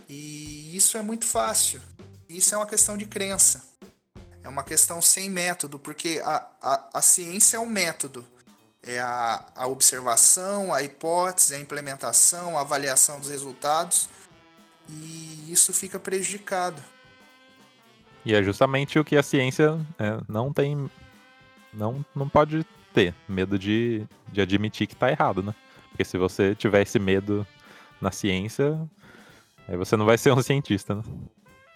E isso é muito fácil. Isso é uma questão de crença. É uma questão sem método, porque a, a, a ciência é um método. É a, a observação, a hipótese, a implementação, a avaliação dos resultados. E isso fica prejudicado. E é justamente o que a ciência é, não tem. Não, não pode ter medo de, de admitir que está errado, né? Porque se você tiver esse medo na ciência, aí você não vai ser um cientista, né?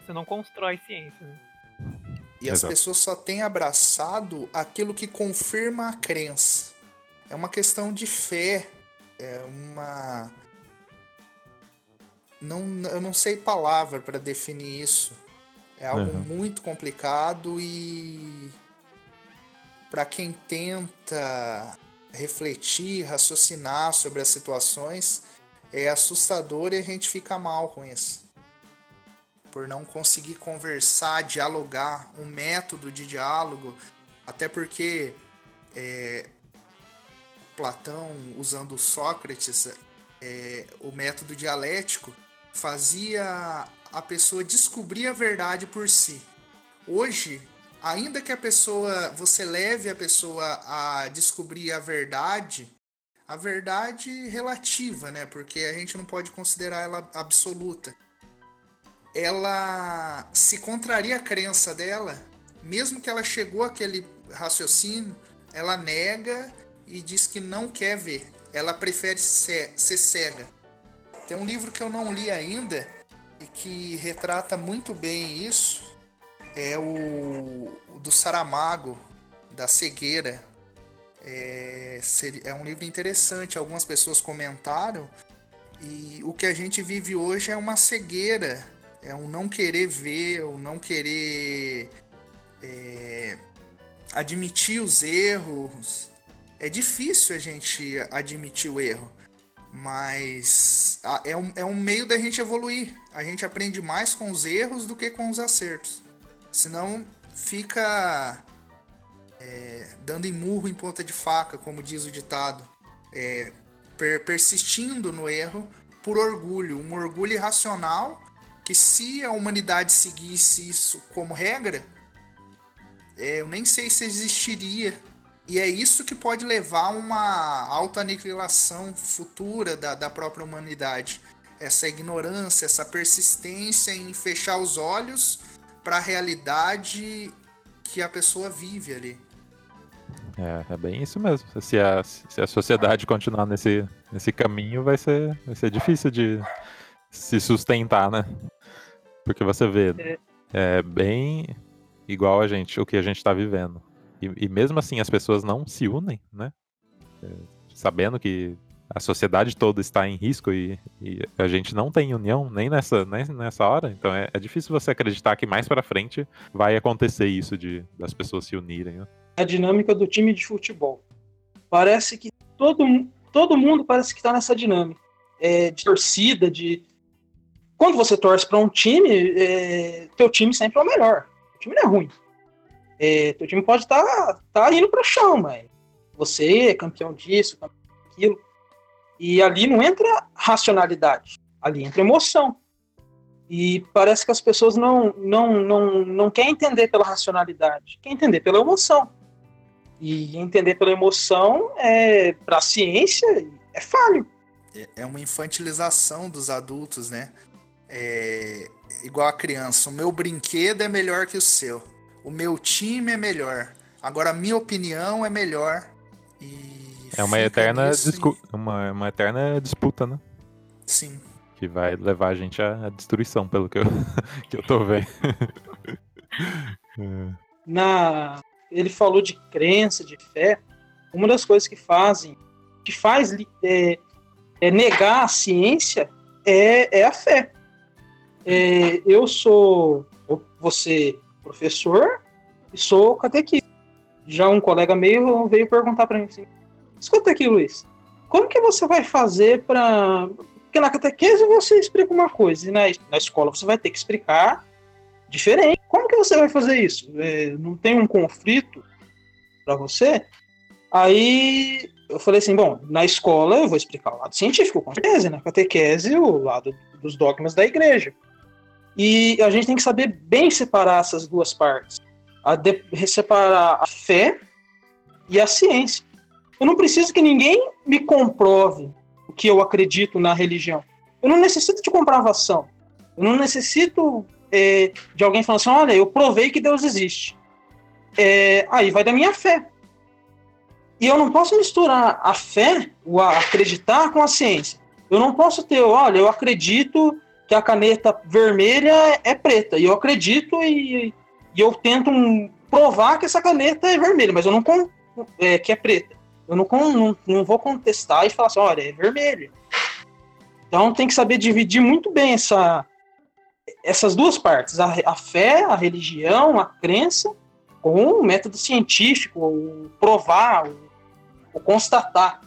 Você não constrói ciência. Né? E Exato. as pessoas só têm abraçado aquilo que confirma a crença. É uma questão de fé. É uma. Não, eu não sei palavra para definir isso. É algo uhum. muito complicado e. para quem tenta refletir, raciocinar sobre as situações, é assustador e a gente fica mal com isso. Por não conseguir conversar, dialogar, um método de diálogo, até porque é, Platão, usando Sócrates, é, o método dialético, fazia a pessoa descobrir a verdade por si. Hoje, ainda que a pessoa, você leve a pessoa a descobrir a verdade, a verdade relativa, né? Porque a gente não pode considerar ela absoluta. Ela se contraria a crença dela, mesmo que ela chegou àquele raciocínio, ela nega e diz que não quer ver. Ela prefere ser, cega. Tem um livro que eu não li ainda e que retrata muito bem isso. É o, o do Saramago, da cegueira. É, é um livro interessante. Algumas pessoas comentaram. E o que a gente vive hoje é uma cegueira. É um não querer ver, o um não querer é, admitir os erros. É difícil a gente admitir o erro mas é um, é um meio da gente evoluir. A gente aprende mais com os erros do que com os acertos. Senão fica é, dando em murro em ponta de faca, como diz o ditado. É, per, persistindo no erro por orgulho. Um orgulho irracional que se a humanidade seguisse isso como regra, é, eu nem sei se existiria e é isso que pode levar a uma autoaniquilação futura da, da própria humanidade. Essa ignorância, essa persistência em fechar os olhos para a realidade que a pessoa vive ali. É, é bem isso mesmo. Se a, se a sociedade continuar nesse, nesse caminho, vai ser, vai ser difícil de se sustentar, né? Porque você vê, é, é bem igual a gente, o que a gente está vivendo. E, e, mesmo assim as pessoas não se unem, né? É, sabendo que a sociedade toda está em risco e, e, a gente não tem união nem nessa, nem nessa hora. Então é, é difícil você acreditar que mais para frente vai acontecer isso de das pessoas se unirem. Né? A dinâmica do time de futebol. Parece que todo, todo mundo parece que está nessa dinâmica é, de torcida, de quando você torce para um time, é, teu time sempre é o melhor. O time não é ruim. É, teu time pode estar tá, tá indo chão, mas você é campeão disso, campeão daquilo. E ali não entra racionalidade, ali entra emoção. E parece que as pessoas não, não, não, não querem entender pela racionalidade, querem entender pela emoção. E entender pela emoção, é, para a ciência, é falho. É, é uma infantilização dos adultos, né? É, igual a criança, o meu brinquedo é melhor que o seu o meu time é melhor. Agora a minha opinião é melhor. E é uma eterna, discu uma, uma eterna disputa, né? Sim. Que vai levar a gente à, destruição, pelo que eu, [laughs] que eu tô vendo. [laughs] é. Na, ele falou de crença, de fé. Uma das coisas que fazem, que faz é, é negar a ciência é, é a fé. É, eu sou, você professor e sou catequista. Já um colega meu veio perguntar para mim assim: escuta aqui, Luiz, como que você vai fazer para. Porque na catequese você explica uma coisa, e na, na escola você vai ter que explicar diferente. Como que você vai fazer isso? É, não tem um conflito para você? Aí eu falei assim: bom, na escola eu vou explicar o lado científico, com certeza, na catequese o lado dos dogmas da igreja. E a gente tem que saber bem separar essas duas partes. A de, separar a fé e a ciência. Eu não preciso que ninguém me comprove o que eu acredito na religião. Eu não necessito de comprovação. Eu não necessito é, de alguém falando assim: olha, eu provei que Deus existe. É, aí vai da minha fé. E eu não posso misturar a fé, o acreditar, com a ciência. Eu não posso ter, olha, eu acredito que a caneta vermelha é preta. E eu acredito e, e eu tento provar que essa caneta é vermelha, mas eu não é, que é preta. Eu não, não, não vou contestar e falar assim, olha, é vermelha. Então tem que saber dividir muito bem essa, essas duas partes, a, a fé, a religião, a crença com um método científico, o provar, o, o constatar.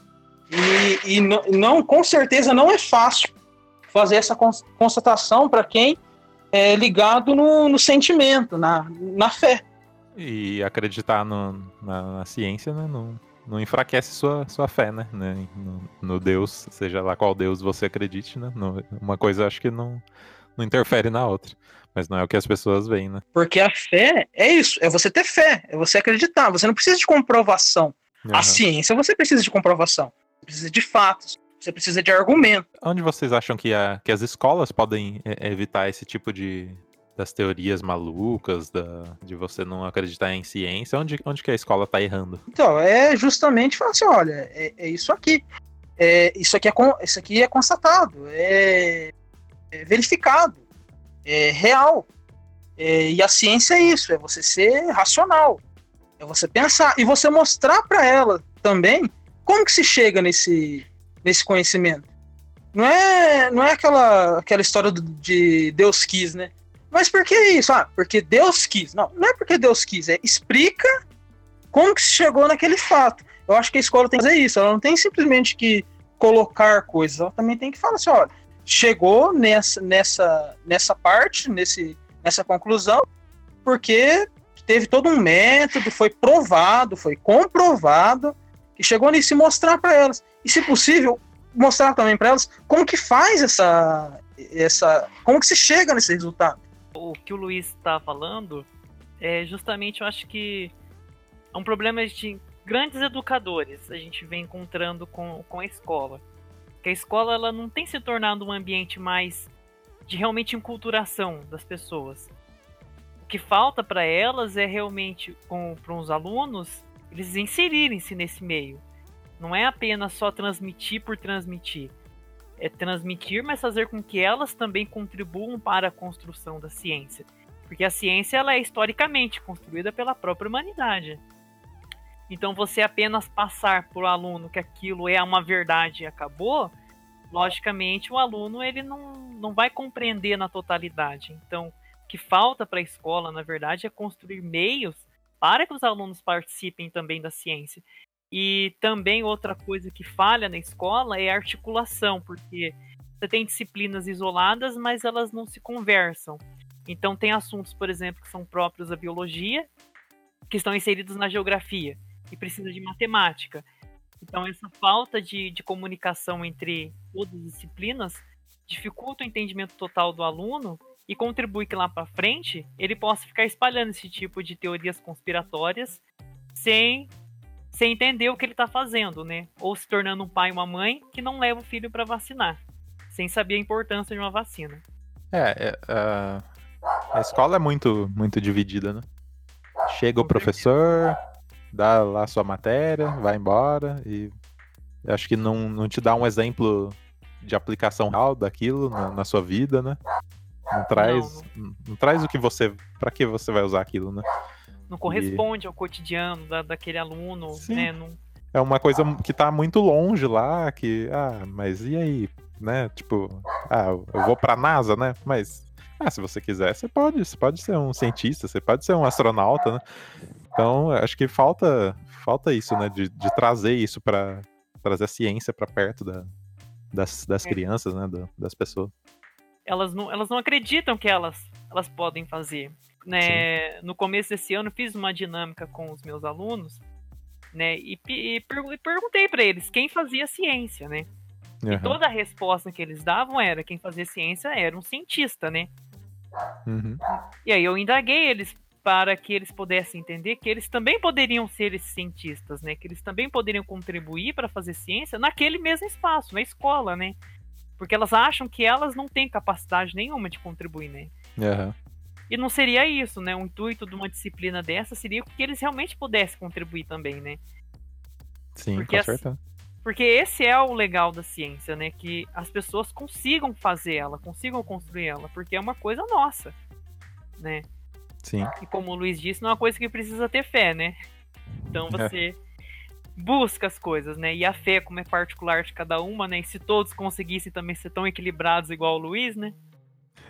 E, e não, não, com certeza não é fácil fazer essa constatação para quem é ligado no, no, sentimento, na, na fé. E acreditar no, na, na, ciência né, não, não enfraquece sua, sua fé, né? né no, no, Deus, seja lá qual Deus você acredite, né? Uma coisa acho que não, não interfere na outra. Mas não é o que as pessoas veem, né? Porque a fé é isso, é você ter fé, é você acreditar. Você não precisa de comprovação. Uhum. A ciência você precisa de comprovação. Precisa de fatos. Você precisa de argumento. Onde vocês acham que, a, que as escolas podem é, evitar esse tipo de, das teorias malucas, da, de você não acreditar em ciência, onde, onde que a escola está errando? Então, é justamente falar assim, olha, é, é isso aqui. É, isso, aqui é, isso aqui é constatado, é, é verificado é real. É, e a ciência é isso, é você ser racional, é você pensar e você mostrar para ela também como que se chega nesse, nesse conhecimento. Não é, não é aquela, aquela história do, de Deus quis, né? Mas por que isso? Ah, porque Deus quis. Não, não é porque Deus quis, é explica como que se chegou naquele fato. Eu acho que a escola tem que fazer isso, ela não tem simplesmente que colocar coisas, ela também tem que falar assim, olha, chegou nessa, nessa, nessa parte, nesse, nessa conclusão, porque teve todo um método, foi provado, foi comprovado, que chegou nisso e mostrar para elas. E, se possível, mostrar também para elas como que faz essa, essa. como que se chega nesse resultado. O que o Luiz está falando é justamente, eu acho que é um problema de grandes educadores a gente vem encontrando com, com a escola que a escola ela não tem se tornado um ambiente mais de realmente enculturação das pessoas. O que falta para elas é realmente, para os alunos, eles inserirem-se nesse meio. Não é apenas só transmitir por transmitir. É transmitir, mas fazer com que elas também contribuam para a construção da ciência. Porque a ciência ela é historicamente construída pela própria humanidade. Então você apenas passar para o aluno que aquilo é uma verdade e acabou, logicamente o aluno ele não, não vai compreender na totalidade. Então, o que falta para a escola, na verdade, é construir meios para que os alunos participem também da ciência. E também outra coisa que falha na escola é a articulação, porque você tem disciplinas isoladas, mas elas não se conversam. Então tem assuntos, por exemplo, que são próprios da biologia, que estão inseridos na geografia e precisa de matemática. Então, essa falta de, de comunicação entre todas as disciplinas dificulta o entendimento total do aluno e contribui que lá para frente ele possa ficar espalhando esse tipo de teorias conspiratórias sem, sem entender o que ele está fazendo, né? Ou se tornando um pai e uma mãe que não leva o filho para vacinar, sem saber a importância de uma vacina. É, é a, a escola é muito, muito dividida, né? Chega o professor, dá lá sua matéria, vai embora e acho que não, não te dá um exemplo de aplicação real daquilo na, na sua vida, né? Não traz, não, não. traz o que você, para que você vai usar aquilo, né? Não corresponde e... ao cotidiano da, daquele aluno, Sim. né? Não... É uma coisa que tá muito longe lá, que, ah, mas e aí, né? Tipo, ah, eu vou pra NASA, né? Mas, ah, se você quiser, você pode, você pode ser um cientista, você pode ser um astronauta, né? Então, acho que falta, falta isso, né? De, de trazer isso para trazer a ciência para perto da, das, das é. crianças, né? Da, das pessoas. Elas não, elas não acreditam que elas, elas podem fazer. Né? No começo desse ano, fiz uma dinâmica com os meus alunos, né? E, e, e perguntei para eles quem fazia ciência, né? Uhum. E toda a resposta que eles davam era quem fazia ciência era um cientista, né? Uhum. E aí eu indaguei eles para que eles pudessem entender que eles também poderiam ser esses cientistas, né? Que eles também poderiam contribuir para fazer ciência naquele mesmo espaço, na escola, né? Porque elas acham que elas não têm capacidade nenhuma de contribuir, né? Uhum. E não seria isso, né? O intuito de uma disciplina dessa seria que eles realmente pudessem contribuir também, né? Sim, porque com certeza. Porque esse é o legal da ciência, né? Que as pessoas consigam fazer ela, consigam construir ela, porque é uma coisa nossa, né? Sim. E como o Luiz disse, não é uma coisa que precisa ter fé, né? Então é. você é. Busca as coisas, né? E a fé, como é particular de cada uma, né? E se todos conseguissem também ser tão equilibrados igual o Luiz, né?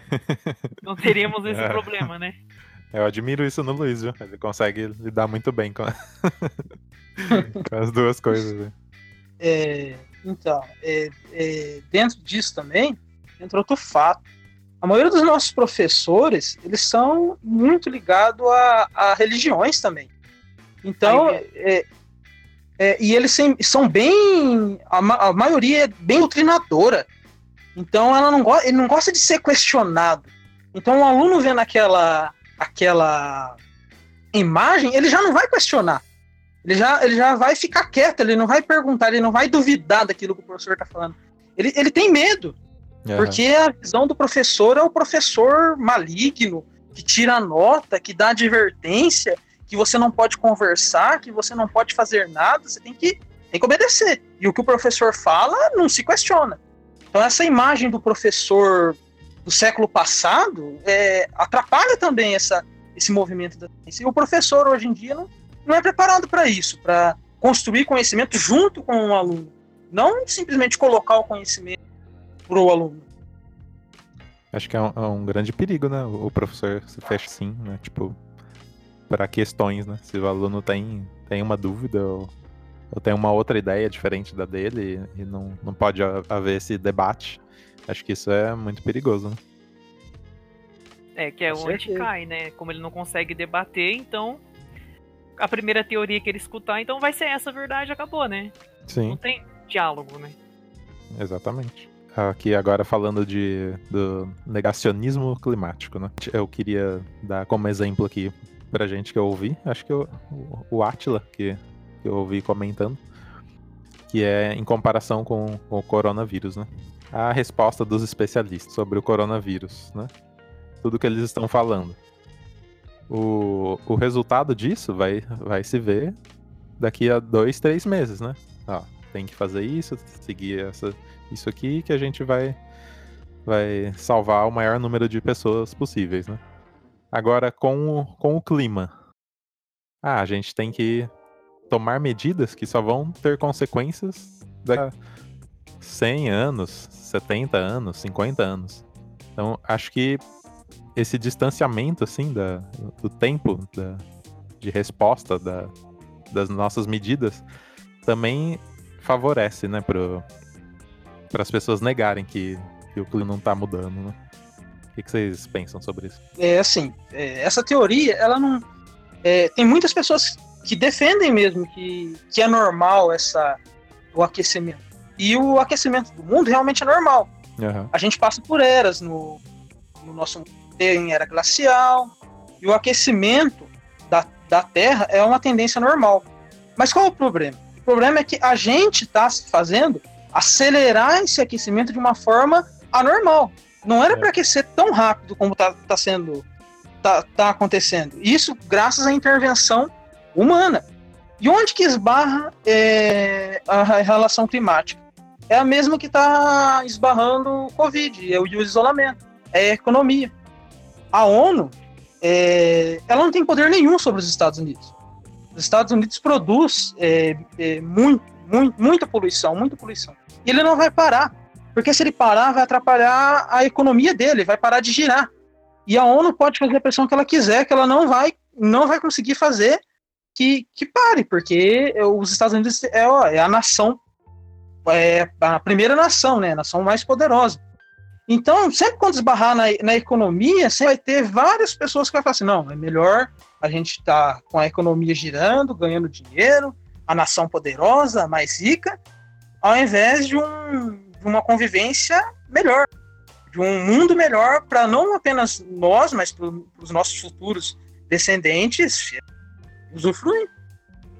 [laughs] não teríamos esse é. problema, né? Eu admiro isso no Luiz, viu? Ele consegue lidar muito bem com, [laughs] com as duas coisas. Viu? É, então, é, é, dentro disso também, entra outro fato. A maioria dos nossos professores, eles são muito ligados a, a religiões também. Então, é, é, e eles são bem. A, a, maioria é bem doutrinadora. Então, ela não ele não gosta de ser questionado. Então, o um aluno vendo aquela, aquela imagem, ele já não vai questionar. Ele já, ele já vai ficar quieto, ele não vai perguntar, ele não vai duvidar daquilo que o professor está falando. Ele, ele tem medo. Uhum. Porque a visão do professor é o professor maligno, que tira nota, que dá advertência, que você não pode conversar, que você não pode fazer nada, você tem que, tem que obedecer. E o que o professor fala não se questiona. Então, essa imagem do professor do século passado é, atrapalha também essa, esse movimento da ciência. E o professor, hoje em dia, não, não é preparado para isso, para construir conhecimento junto com o aluno. Não simplesmente colocar o conhecimento para o aluno. Acho que é um, é um, grande perigo, né? O professor se fecha assim, né? Tipo, para questões, né? Se o aluno tem, tem uma dúvida ou, ou tem uma outra ideia diferente da dele e, e não, não pode haver esse debate, acho que isso é muito perigoso, né? É, que é onde cai, né? Como ele não consegue debater, então a primeira teoria que ele escutar, então vai ser essa verdade, acabou, né? Sim. Não tem diálogo, né? Exatamente. Aqui agora falando de, do negacionismo climático, né? Eu queria dar como exemplo aqui pra gente que eu ouvi, acho que eu, o Atila, que, que eu ouvi comentando, que é em comparação com, com o coronavírus, né? A resposta dos especialistas sobre o coronavírus, né? Tudo que eles estão falando. O, o resultado disso vai, vai se ver daqui a dois, três meses, né? Ó, tem que fazer isso, seguir essa, isso aqui que a gente vai, vai salvar o maior número de pessoas possíveis, né? Agora, com o, com o clima. Ah, a gente tem que tomar medidas que só vão ter consequências daqui a 100 anos, 70 anos, 50 anos. Então, acho que esse distanciamento, assim, da, do tempo da, de resposta da, das nossas medidas também favorece, né, para as pessoas negarem que, que o clima não está mudando, né? O que, vocês pensam sobre isso? É assim, é, essa teoria, ela não... É, tem muitas pessoas que defendem mesmo que, que é normal essa, o aquecimento. E o aquecimento do mundo realmente é normal. Uhum. A gente passa por eras no, no nosso tem era glacial, e o aquecimento da, da Terra é uma tendência normal. Mas qual é o problema? O problema é que a gente está fazendo acelerar esse aquecimento de uma forma anormal. Não era é. para aquecer tão rápido como está tá sendo tá, tá acontecendo. Isso graças à intervenção humana. E onde que esbarra é, a relação climática? É a mesma que está esbarrando o Covid e o isolamento. É a economia a ONU é, ela não tem poder nenhum sobre os Estados Unidos. Os Estados Unidos produz é, é, muito, muito, muita poluição, muita poluição. E ele não vai parar, porque se ele parar, vai atrapalhar a economia dele, vai parar de girar. E a ONU pode fazer a pressão que ela quiser, que ela não vai, não vai conseguir fazer que, que pare, porque os Estados Unidos é, ó, é a nação, é a primeira nação, né, a nação mais poderosa. Então, sempre quando esbarrar na, na economia, você vai ter várias pessoas que vão falar assim: não, é melhor a gente estar tá com a economia girando, ganhando dinheiro, a nação poderosa, mais rica, ao invés de, um, de uma convivência melhor, de um mundo melhor para não apenas nós, mas para os nossos futuros descendentes usufruir.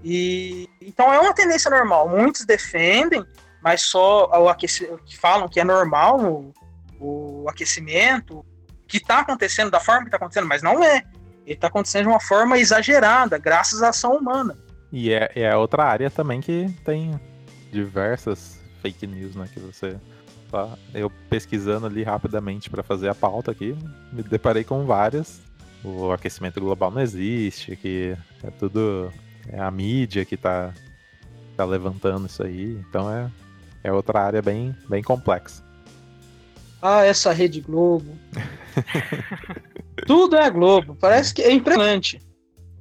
E então é uma tendência normal. Muitos defendem, mas só o aquecimento, que falam que é normal o aquecimento, que está acontecendo da forma que está acontecendo, mas não é. Ele está acontecendo de uma forma exagerada, graças à ação humana. E é, é outra área também que tem diversas fake news, né? Que você. Tá, eu pesquisando ali rapidamente para fazer a pauta aqui, me deparei com várias. O aquecimento global não existe, que é tudo. É a mídia que está tá levantando isso aí. Então é, é outra área bem, bem complexa. Ah, essa Rede Globo. Tudo é Globo. Parece que é impressionante.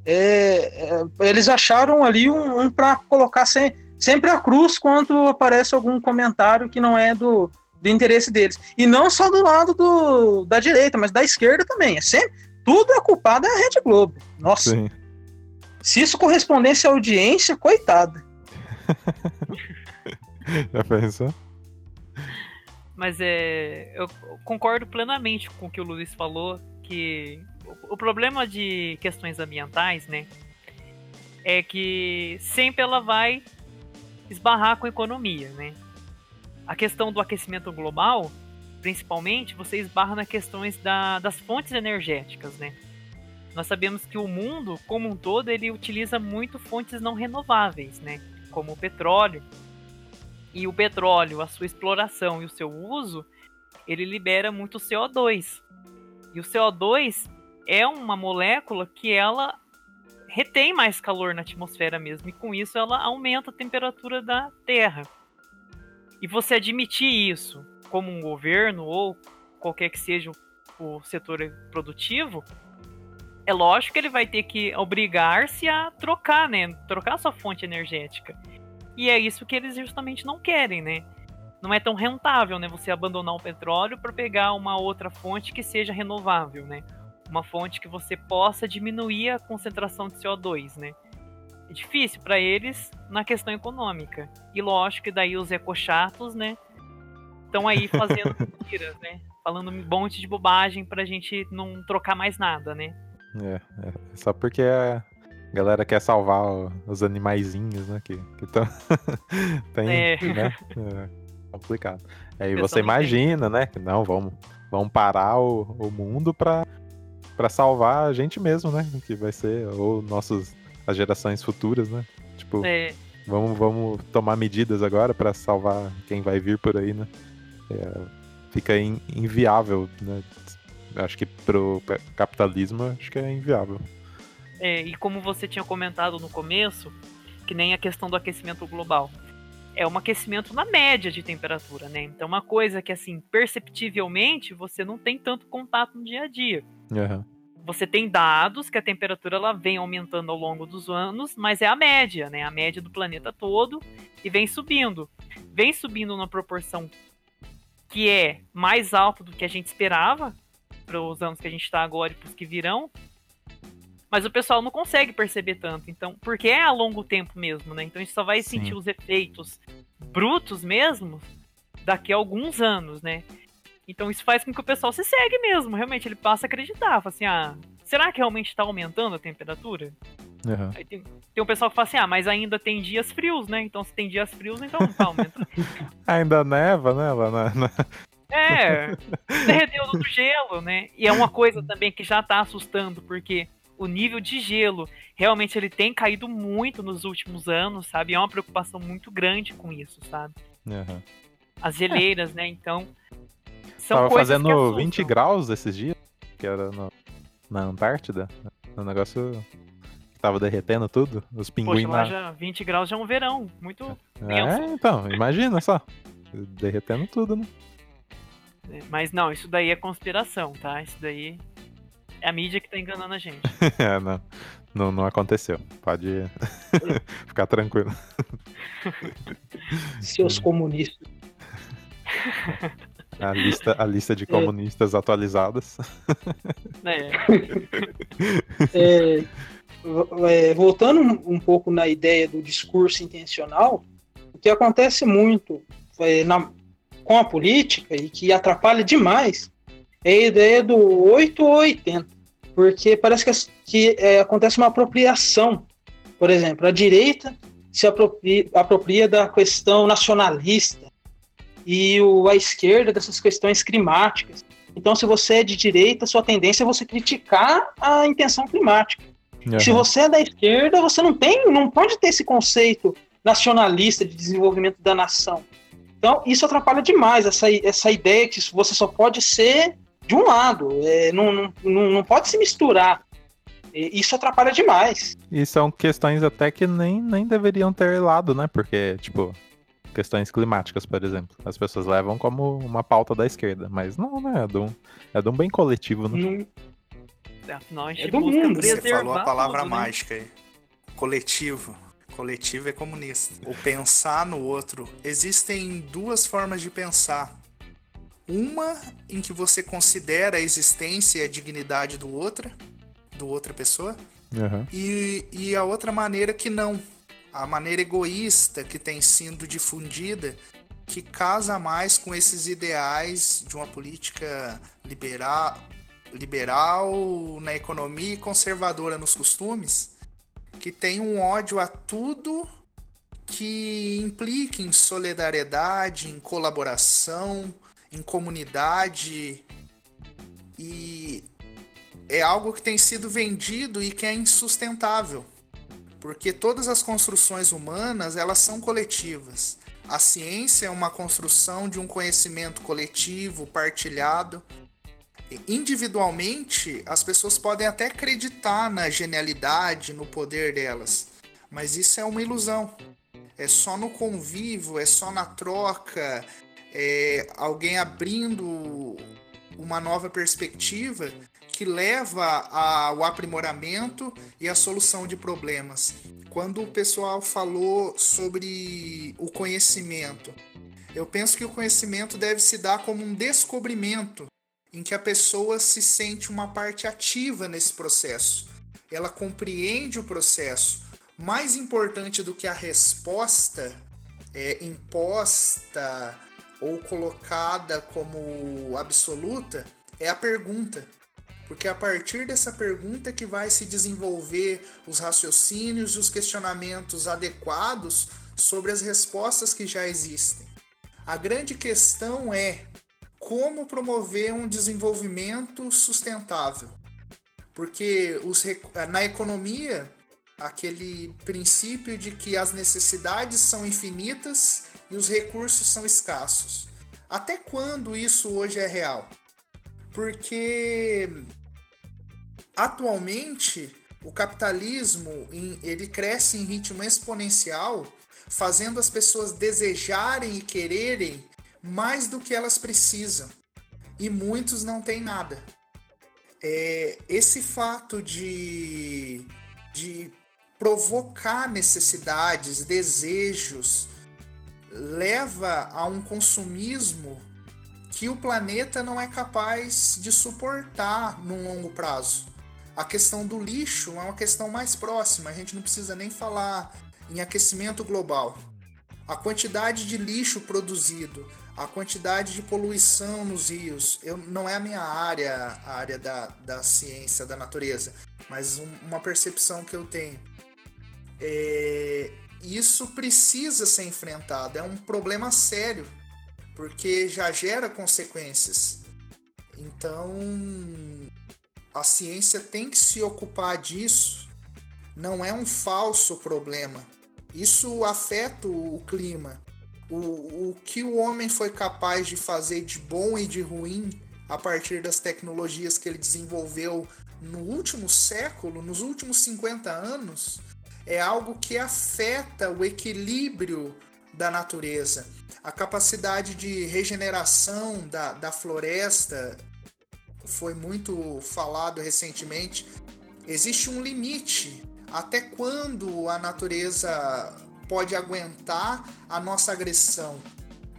É, é, eles acharam ali um, um para colocar sem, sempre a cruz quando aparece algum comentário que não é do, do interesse deles. E não só do lado do, da direita, mas da esquerda também. É sempre, tudo é culpado é a Rede Globo. Nossa. Sim. Se isso correspondesse à audiência, coitada. [laughs] Já pensou? Mas é, eu concordo plenamente com o que o Luiz falou, que o, o problema de questões ambientais, né, é que sempre ela vai esbarrar com a economia, né? A questão do aquecimento global, principalmente, você esbarra nas questões da, das fontes energéticas, né? Nós sabemos que o mundo, como um todo, ele utiliza muito fontes não renováveis, né? Como o petróleo, e o petróleo, a sua exploração e o seu uso, ele libera muito CO2. E o CO2 é uma molécula que ela retém mais calor na atmosfera mesmo, e com isso ela aumenta a temperatura da Terra. E você admitir isso como um governo ou qualquer que seja o setor produtivo, é lógico que ele vai ter que obrigar-se a trocar, né? Trocar sua fonte energética. E é isso que eles justamente não querem, né? Não é tão rentável, né? Você abandonar o petróleo para pegar uma outra fonte que seja renovável, né? Uma fonte que você possa diminuir a concentração de CO2, né? É difícil para eles na questão econômica. E lógico que daí os ecochatos, né? Estão aí fazendo [laughs] mentiras, né? Falando um monte de bobagem pra gente não trocar mais nada, né? É, é só porque a galera quer salvar os animaizinhos, né? Que, que tão... [laughs] tem, é. né? É complicado. Aí você imagina, né? Que não, vamos, vamos parar o, o mundo pra, pra salvar a gente mesmo, né? Que vai ser, ou nossos, as gerações futuras, né? Tipo, é. vamos, vamos tomar medidas agora para salvar quem vai vir por aí, né? É, fica in, inviável, né? Acho que pro capitalismo, acho que é inviável. É, e como você tinha comentado no começo, que nem a questão do aquecimento global. É um aquecimento na média de temperatura, né? Então, uma coisa que, assim, perceptivelmente, você não tem tanto contato no dia a dia. Uhum. Você tem dados que a temperatura ela vem aumentando ao longo dos anos, mas é a média, né? A média do planeta todo e vem subindo. Vem subindo numa proporção que é mais alta do que a gente esperava para os anos que a gente está agora e para os que virão, mas o pessoal não consegue perceber tanto. Então, porque é a longo tempo mesmo, né? Então a gente só vai Sim. sentir os efeitos brutos mesmo daqui a alguns anos, né? Então isso faz com que o pessoal se segue mesmo, realmente ele passa a acreditar, fala assim, ah, será que realmente está aumentando a temperatura? Uhum. Aí tem, tem um pessoal que fala assim, ah, mas ainda tem dias frios, né? Então se tem dias frios, então não tá aumentando. [laughs] ainda neva, né? Lá na, na... É, [laughs] derreteu do gelo, né? E é uma coisa também que já tá assustando, porque o nível de gelo realmente ele tem caído muito nos últimos anos, sabe? É uma preocupação muito grande com isso, sabe? Uhum. As geleiras, é. né? Então. São Tava fazendo 20 graus esses dias, que era no, na Antártida. O negócio tava derretendo tudo. Os pinguins Poxa, lá já 20 graus já é um verão, muito É, então, imagina só. Derretendo tudo, né? É, mas não, isso daí é conspiração, tá? Isso daí é a mídia que tá enganando a gente. [laughs] é, não, não, não aconteceu. Pode [laughs] ficar tranquilo. Seus [laughs] comunistas. A lista, a lista de comunistas é. atualizadas. É. [laughs] é, é, voltando um pouco na ideia do discurso intencional, o que acontece muito é, na, com a política e que atrapalha demais é a ideia do 8 ou 80 porque parece que, que é, acontece uma apropriação. Por exemplo, a direita se apropria, apropria da questão nacionalista e o, a esquerda dessas questões climáticas. Então, se você é de direita, sua tendência é você criticar a intenção climática. Uhum. Se você é da esquerda, você não tem, não pode ter esse conceito nacionalista de desenvolvimento da nação. Então, isso atrapalha demais essa, essa ideia que você só pode ser de um lado. É, não, não, não pode se misturar. Isso atrapalha demais. E são questões até que nem, nem deveriam ter lado, né? Porque, tipo, questões climáticas, por exemplo. As pessoas levam como uma pauta da esquerda. Mas não, né? É de um, é de um bem coletivo, né? Afinal, a gente É do busca mundo. Você falou a palavra tudo, né? mágica aí. Coletivo. Coletivo é comunista. O pensar no outro. Existem duas formas de pensar. Uma em que você considera a existência e a dignidade do outra, do outra pessoa, Aham. e, e a outra maneira que não. A maneira egoísta que tem sido difundida, que casa mais com esses ideais de uma política liberal, liberal na economia e conservadora nos costumes, que tem um ódio a tudo que implique em solidariedade, em colaboração, em comunidade e é algo que tem sido vendido e que é insustentável. Porque todas as construções humanas, elas são coletivas. A ciência é uma construção de um conhecimento coletivo, partilhado. Individualmente, as pessoas podem até acreditar na genialidade, no poder delas, mas isso é uma ilusão. É só no convívio, é só na troca, é alguém abrindo uma nova perspectiva que leva ao aprimoramento e à solução de problemas. Quando o pessoal falou sobre o conhecimento, eu penso que o conhecimento deve se dar como um descobrimento em que a pessoa se sente uma parte ativa nesse processo. Ela compreende o processo. Mais importante do que a resposta é, imposta ou colocada como absoluta é a pergunta. Porque é a partir dessa pergunta que vai se desenvolver os raciocínios e os questionamentos adequados sobre as respostas que já existem. A grande questão é como promover um desenvolvimento sustentável. Porque os, na economia, aquele princípio de que as necessidades são infinitas e os recursos são escassos. Até quando isso hoje é real? Porque atualmente o capitalismo ele cresce em ritmo exponencial, fazendo as pessoas desejarem e quererem mais do que elas precisam. E muitos não têm nada. É, esse fato de, de provocar necessidades, desejos, leva a um consumismo que o planeta não é capaz de suportar num longo prazo. A questão do lixo é uma questão mais próxima, a gente não precisa nem falar em aquecimento global. A quantidade de lixo produzido, a quantidade de poluição nos rios, eu, não é a minha área, a área da, da ciência, da natureza, mas um, uma percepção que eu tenho. É, isso precisa ser enfrentado, é um problema sério porque já gera consequências. Então, a ciência tem que se ocupar disso. Não é um falso problema. Isso afeta o clima. O, o que o homem foi capaz de fazer de bom e de ruim a partir das tecnologias que ele desenvolveu no último século, nos últimos 50 anos, é algo que afeta o equilíbrio da natureza a capacidade de regeneração da, da floresta foi muito falado recentemente. Existe um limite até quando a natureza pode aguentar a nossa agressão.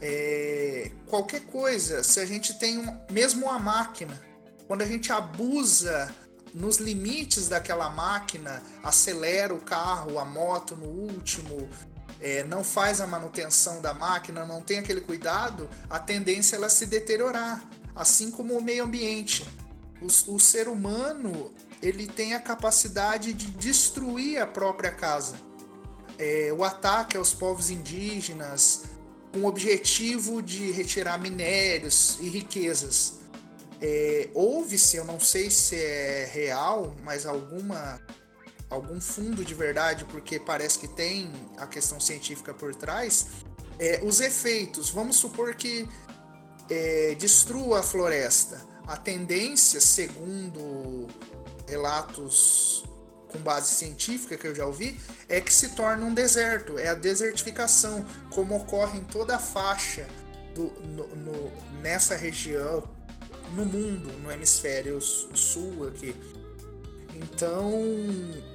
É, qualquer coisa, se a gente tem um, mesmo uma máquina, quando a gente abusa nos limites daquela máquina, acelera o carro, a moto no último, é, não faz a manutenção da máquina, não tem aquele cuidado, a tendência é ela se deteriorar, assim como o meio ambiente. O, o ser humano ele tem a capacidade de destruir a própria casa. É, o ataque aos povos indígenas com o objetivo de retirar minérios e riquezas. É, Houve-se, eu não sei se é real, mas alguma algum fundo de verdade, porque parece que tem a questão científica por trás, é, os efeitos. Vamos supor que é, destrua a floresta. A tendência, segundo relatos com base científica que eu já ouvi, é que se torne um deserto. É a desertificação, como ocorre em toda a faixa do, no, no, nessa região, no mundo, no hemisfério sul aqui Então,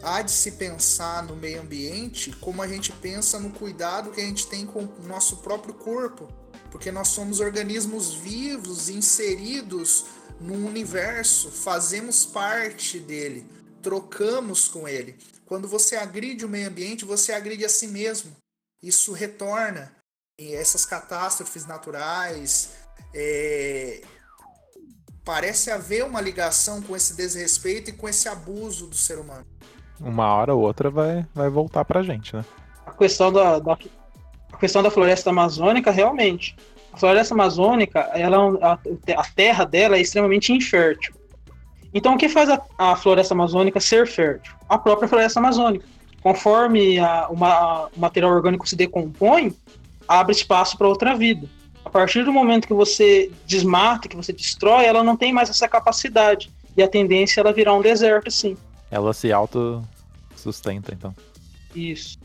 há de se pensar no meio ambiente como a gente pensa no cuidado que a gente tem com o nosso próprio corpo, porque nós somos organismos vivos inseridos num universo, fazemos parte dele, trocamos com ele. Quando você agride o meio ambiente, você agride a si mesmo. Isso retorna. E essas catástrofes naturais, é, parece haver uma ligação com esse desrespeito e com esse abuso do ser humano. Uma hora ou outra vai, vai voltar pra gente, né? A questão da, da a questão da floresta amazônica, realmente. A floresta amazônica, ela, é a, a terra dela é extremamente infértil. Então, o que faz a, a, floresta amazônica ser fértil? A própria floresta amazônica. Conforme a, uma, o material orgânico se decompõe, abre espaço para outra vida. A partir do momento que você desmata, que você destrói, ela não tem mais essa capacidade. E a tendência é ela virar um deserto, sim. Ela se auto-sustenta, então. Isso.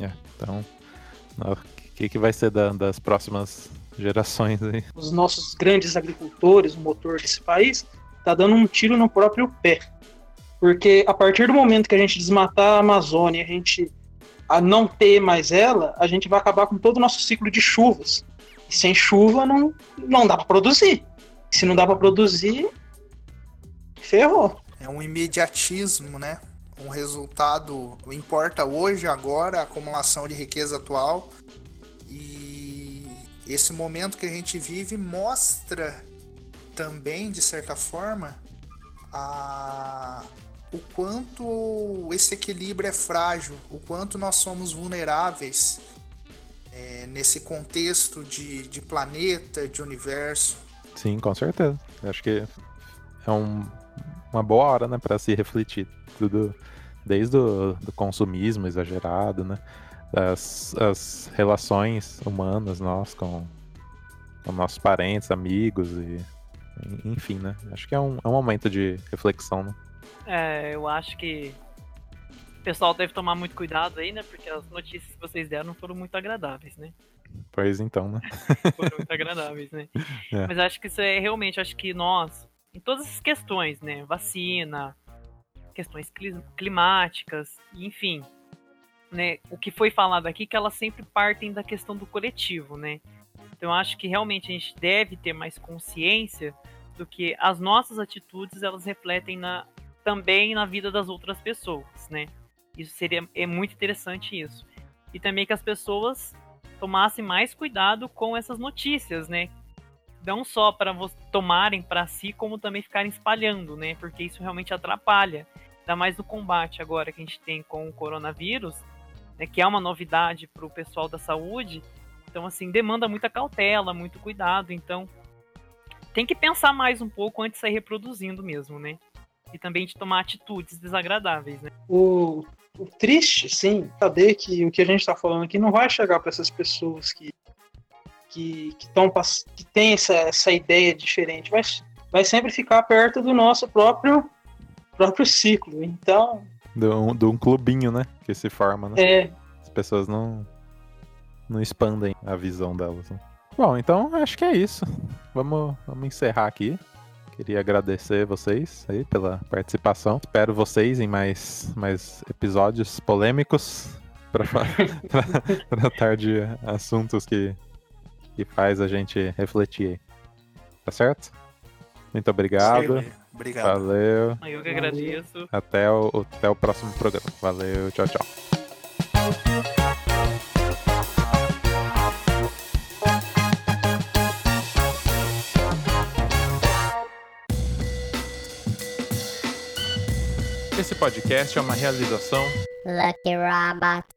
É, então, o que, que vai ser da, das próximas gerações aí? Os nossos grandes agricultores, o motor desse país, tá dando um tiro no próprio pé. Porque a partir do momento que a gente desmatar a Amazônia, a gente a não ter mais ela, a gente vai acabar com todo o nosso ciclo de chuvas. E sem chuva não, não dá para produzir. Se não dá para produzir, ferrou. É um imediatismo, né? Um resultado importa hoje, agora, a acumulação de riqueza atual. E esse momento que a gente vive mostra também, de certa forma, a, o quanto esse equilíbrio é frágil, o quanto nós somos vulneráveis é, nesse contexto de, de planeta, de universo. Sim, com certeza. acho que é um, uma boa hora, né, para se refletir tudo, desde o do consumismo exagerado, né, as, as relações humanas nós com, com nossos parentes, amigos e enfim, né? Acho que é um, é um momento de reflexão, né? É, eu acho que pessoal deve tomar muito cuidado aí, né? Porque as notícias que vocês deram foram muito agradáveis, né? Pois então, né? foram muito agradáveis, né? [laughs] É. Mas acho que isso é realmente, acho que nós, em todas as questões, né? Vacina, questões climáticas, enfim, né? O que foi falado aqui, que elas sempre partem da questão do coletivo, né? Então acho que realmente a gente deve ter mais consciência do que as nossas atitudes elas refletem na, também na vida das outras pessoas, né? Isso seria é muito interessante isso. E também que as pessoas tomassem mais cuidado com essas notícias, né? Não só para tomarem para si, como também ficarem espalhando, né? Porque isso realmente atrapalha. Ainda mais no combate agora que a gente tem com o coronavírus, né? que é uma novidade para o pessoal da saúde. Então, assim, demanda muita cautela, muito cuidado. Então, tem que pensar mais um pouco antes de sair reproduzindo mesmo, né? E também de tomar atitudes desagradáveis, né? O triste, sim, saber que o que a gente está falando aqui não vai chegar para essas pessoas que que que, tão, que tem essa, essa ideia diferente, vai, vai sempre ficar perto do nosso próprio próprio ciclo. Então, de um, de um clubinho, né, que se forma, né? É. As pessoas não não expandem a visão delas. Né? Bom, então acho que é isso. Vamos, vamos encerrar aqui. Queria agradecer vocês aí pela participação. Espero vocês em mais, mais episódios polêmicos para tratar de assuntos que, que faz a gente refletir. Tá certo? Muito obrigado. Sim, obrigado. Valeu. Eu que agradeço. Até o, até o próximo programa. Valeu, tchau, tchau. Esse podcast é uma realização Lucky Robot.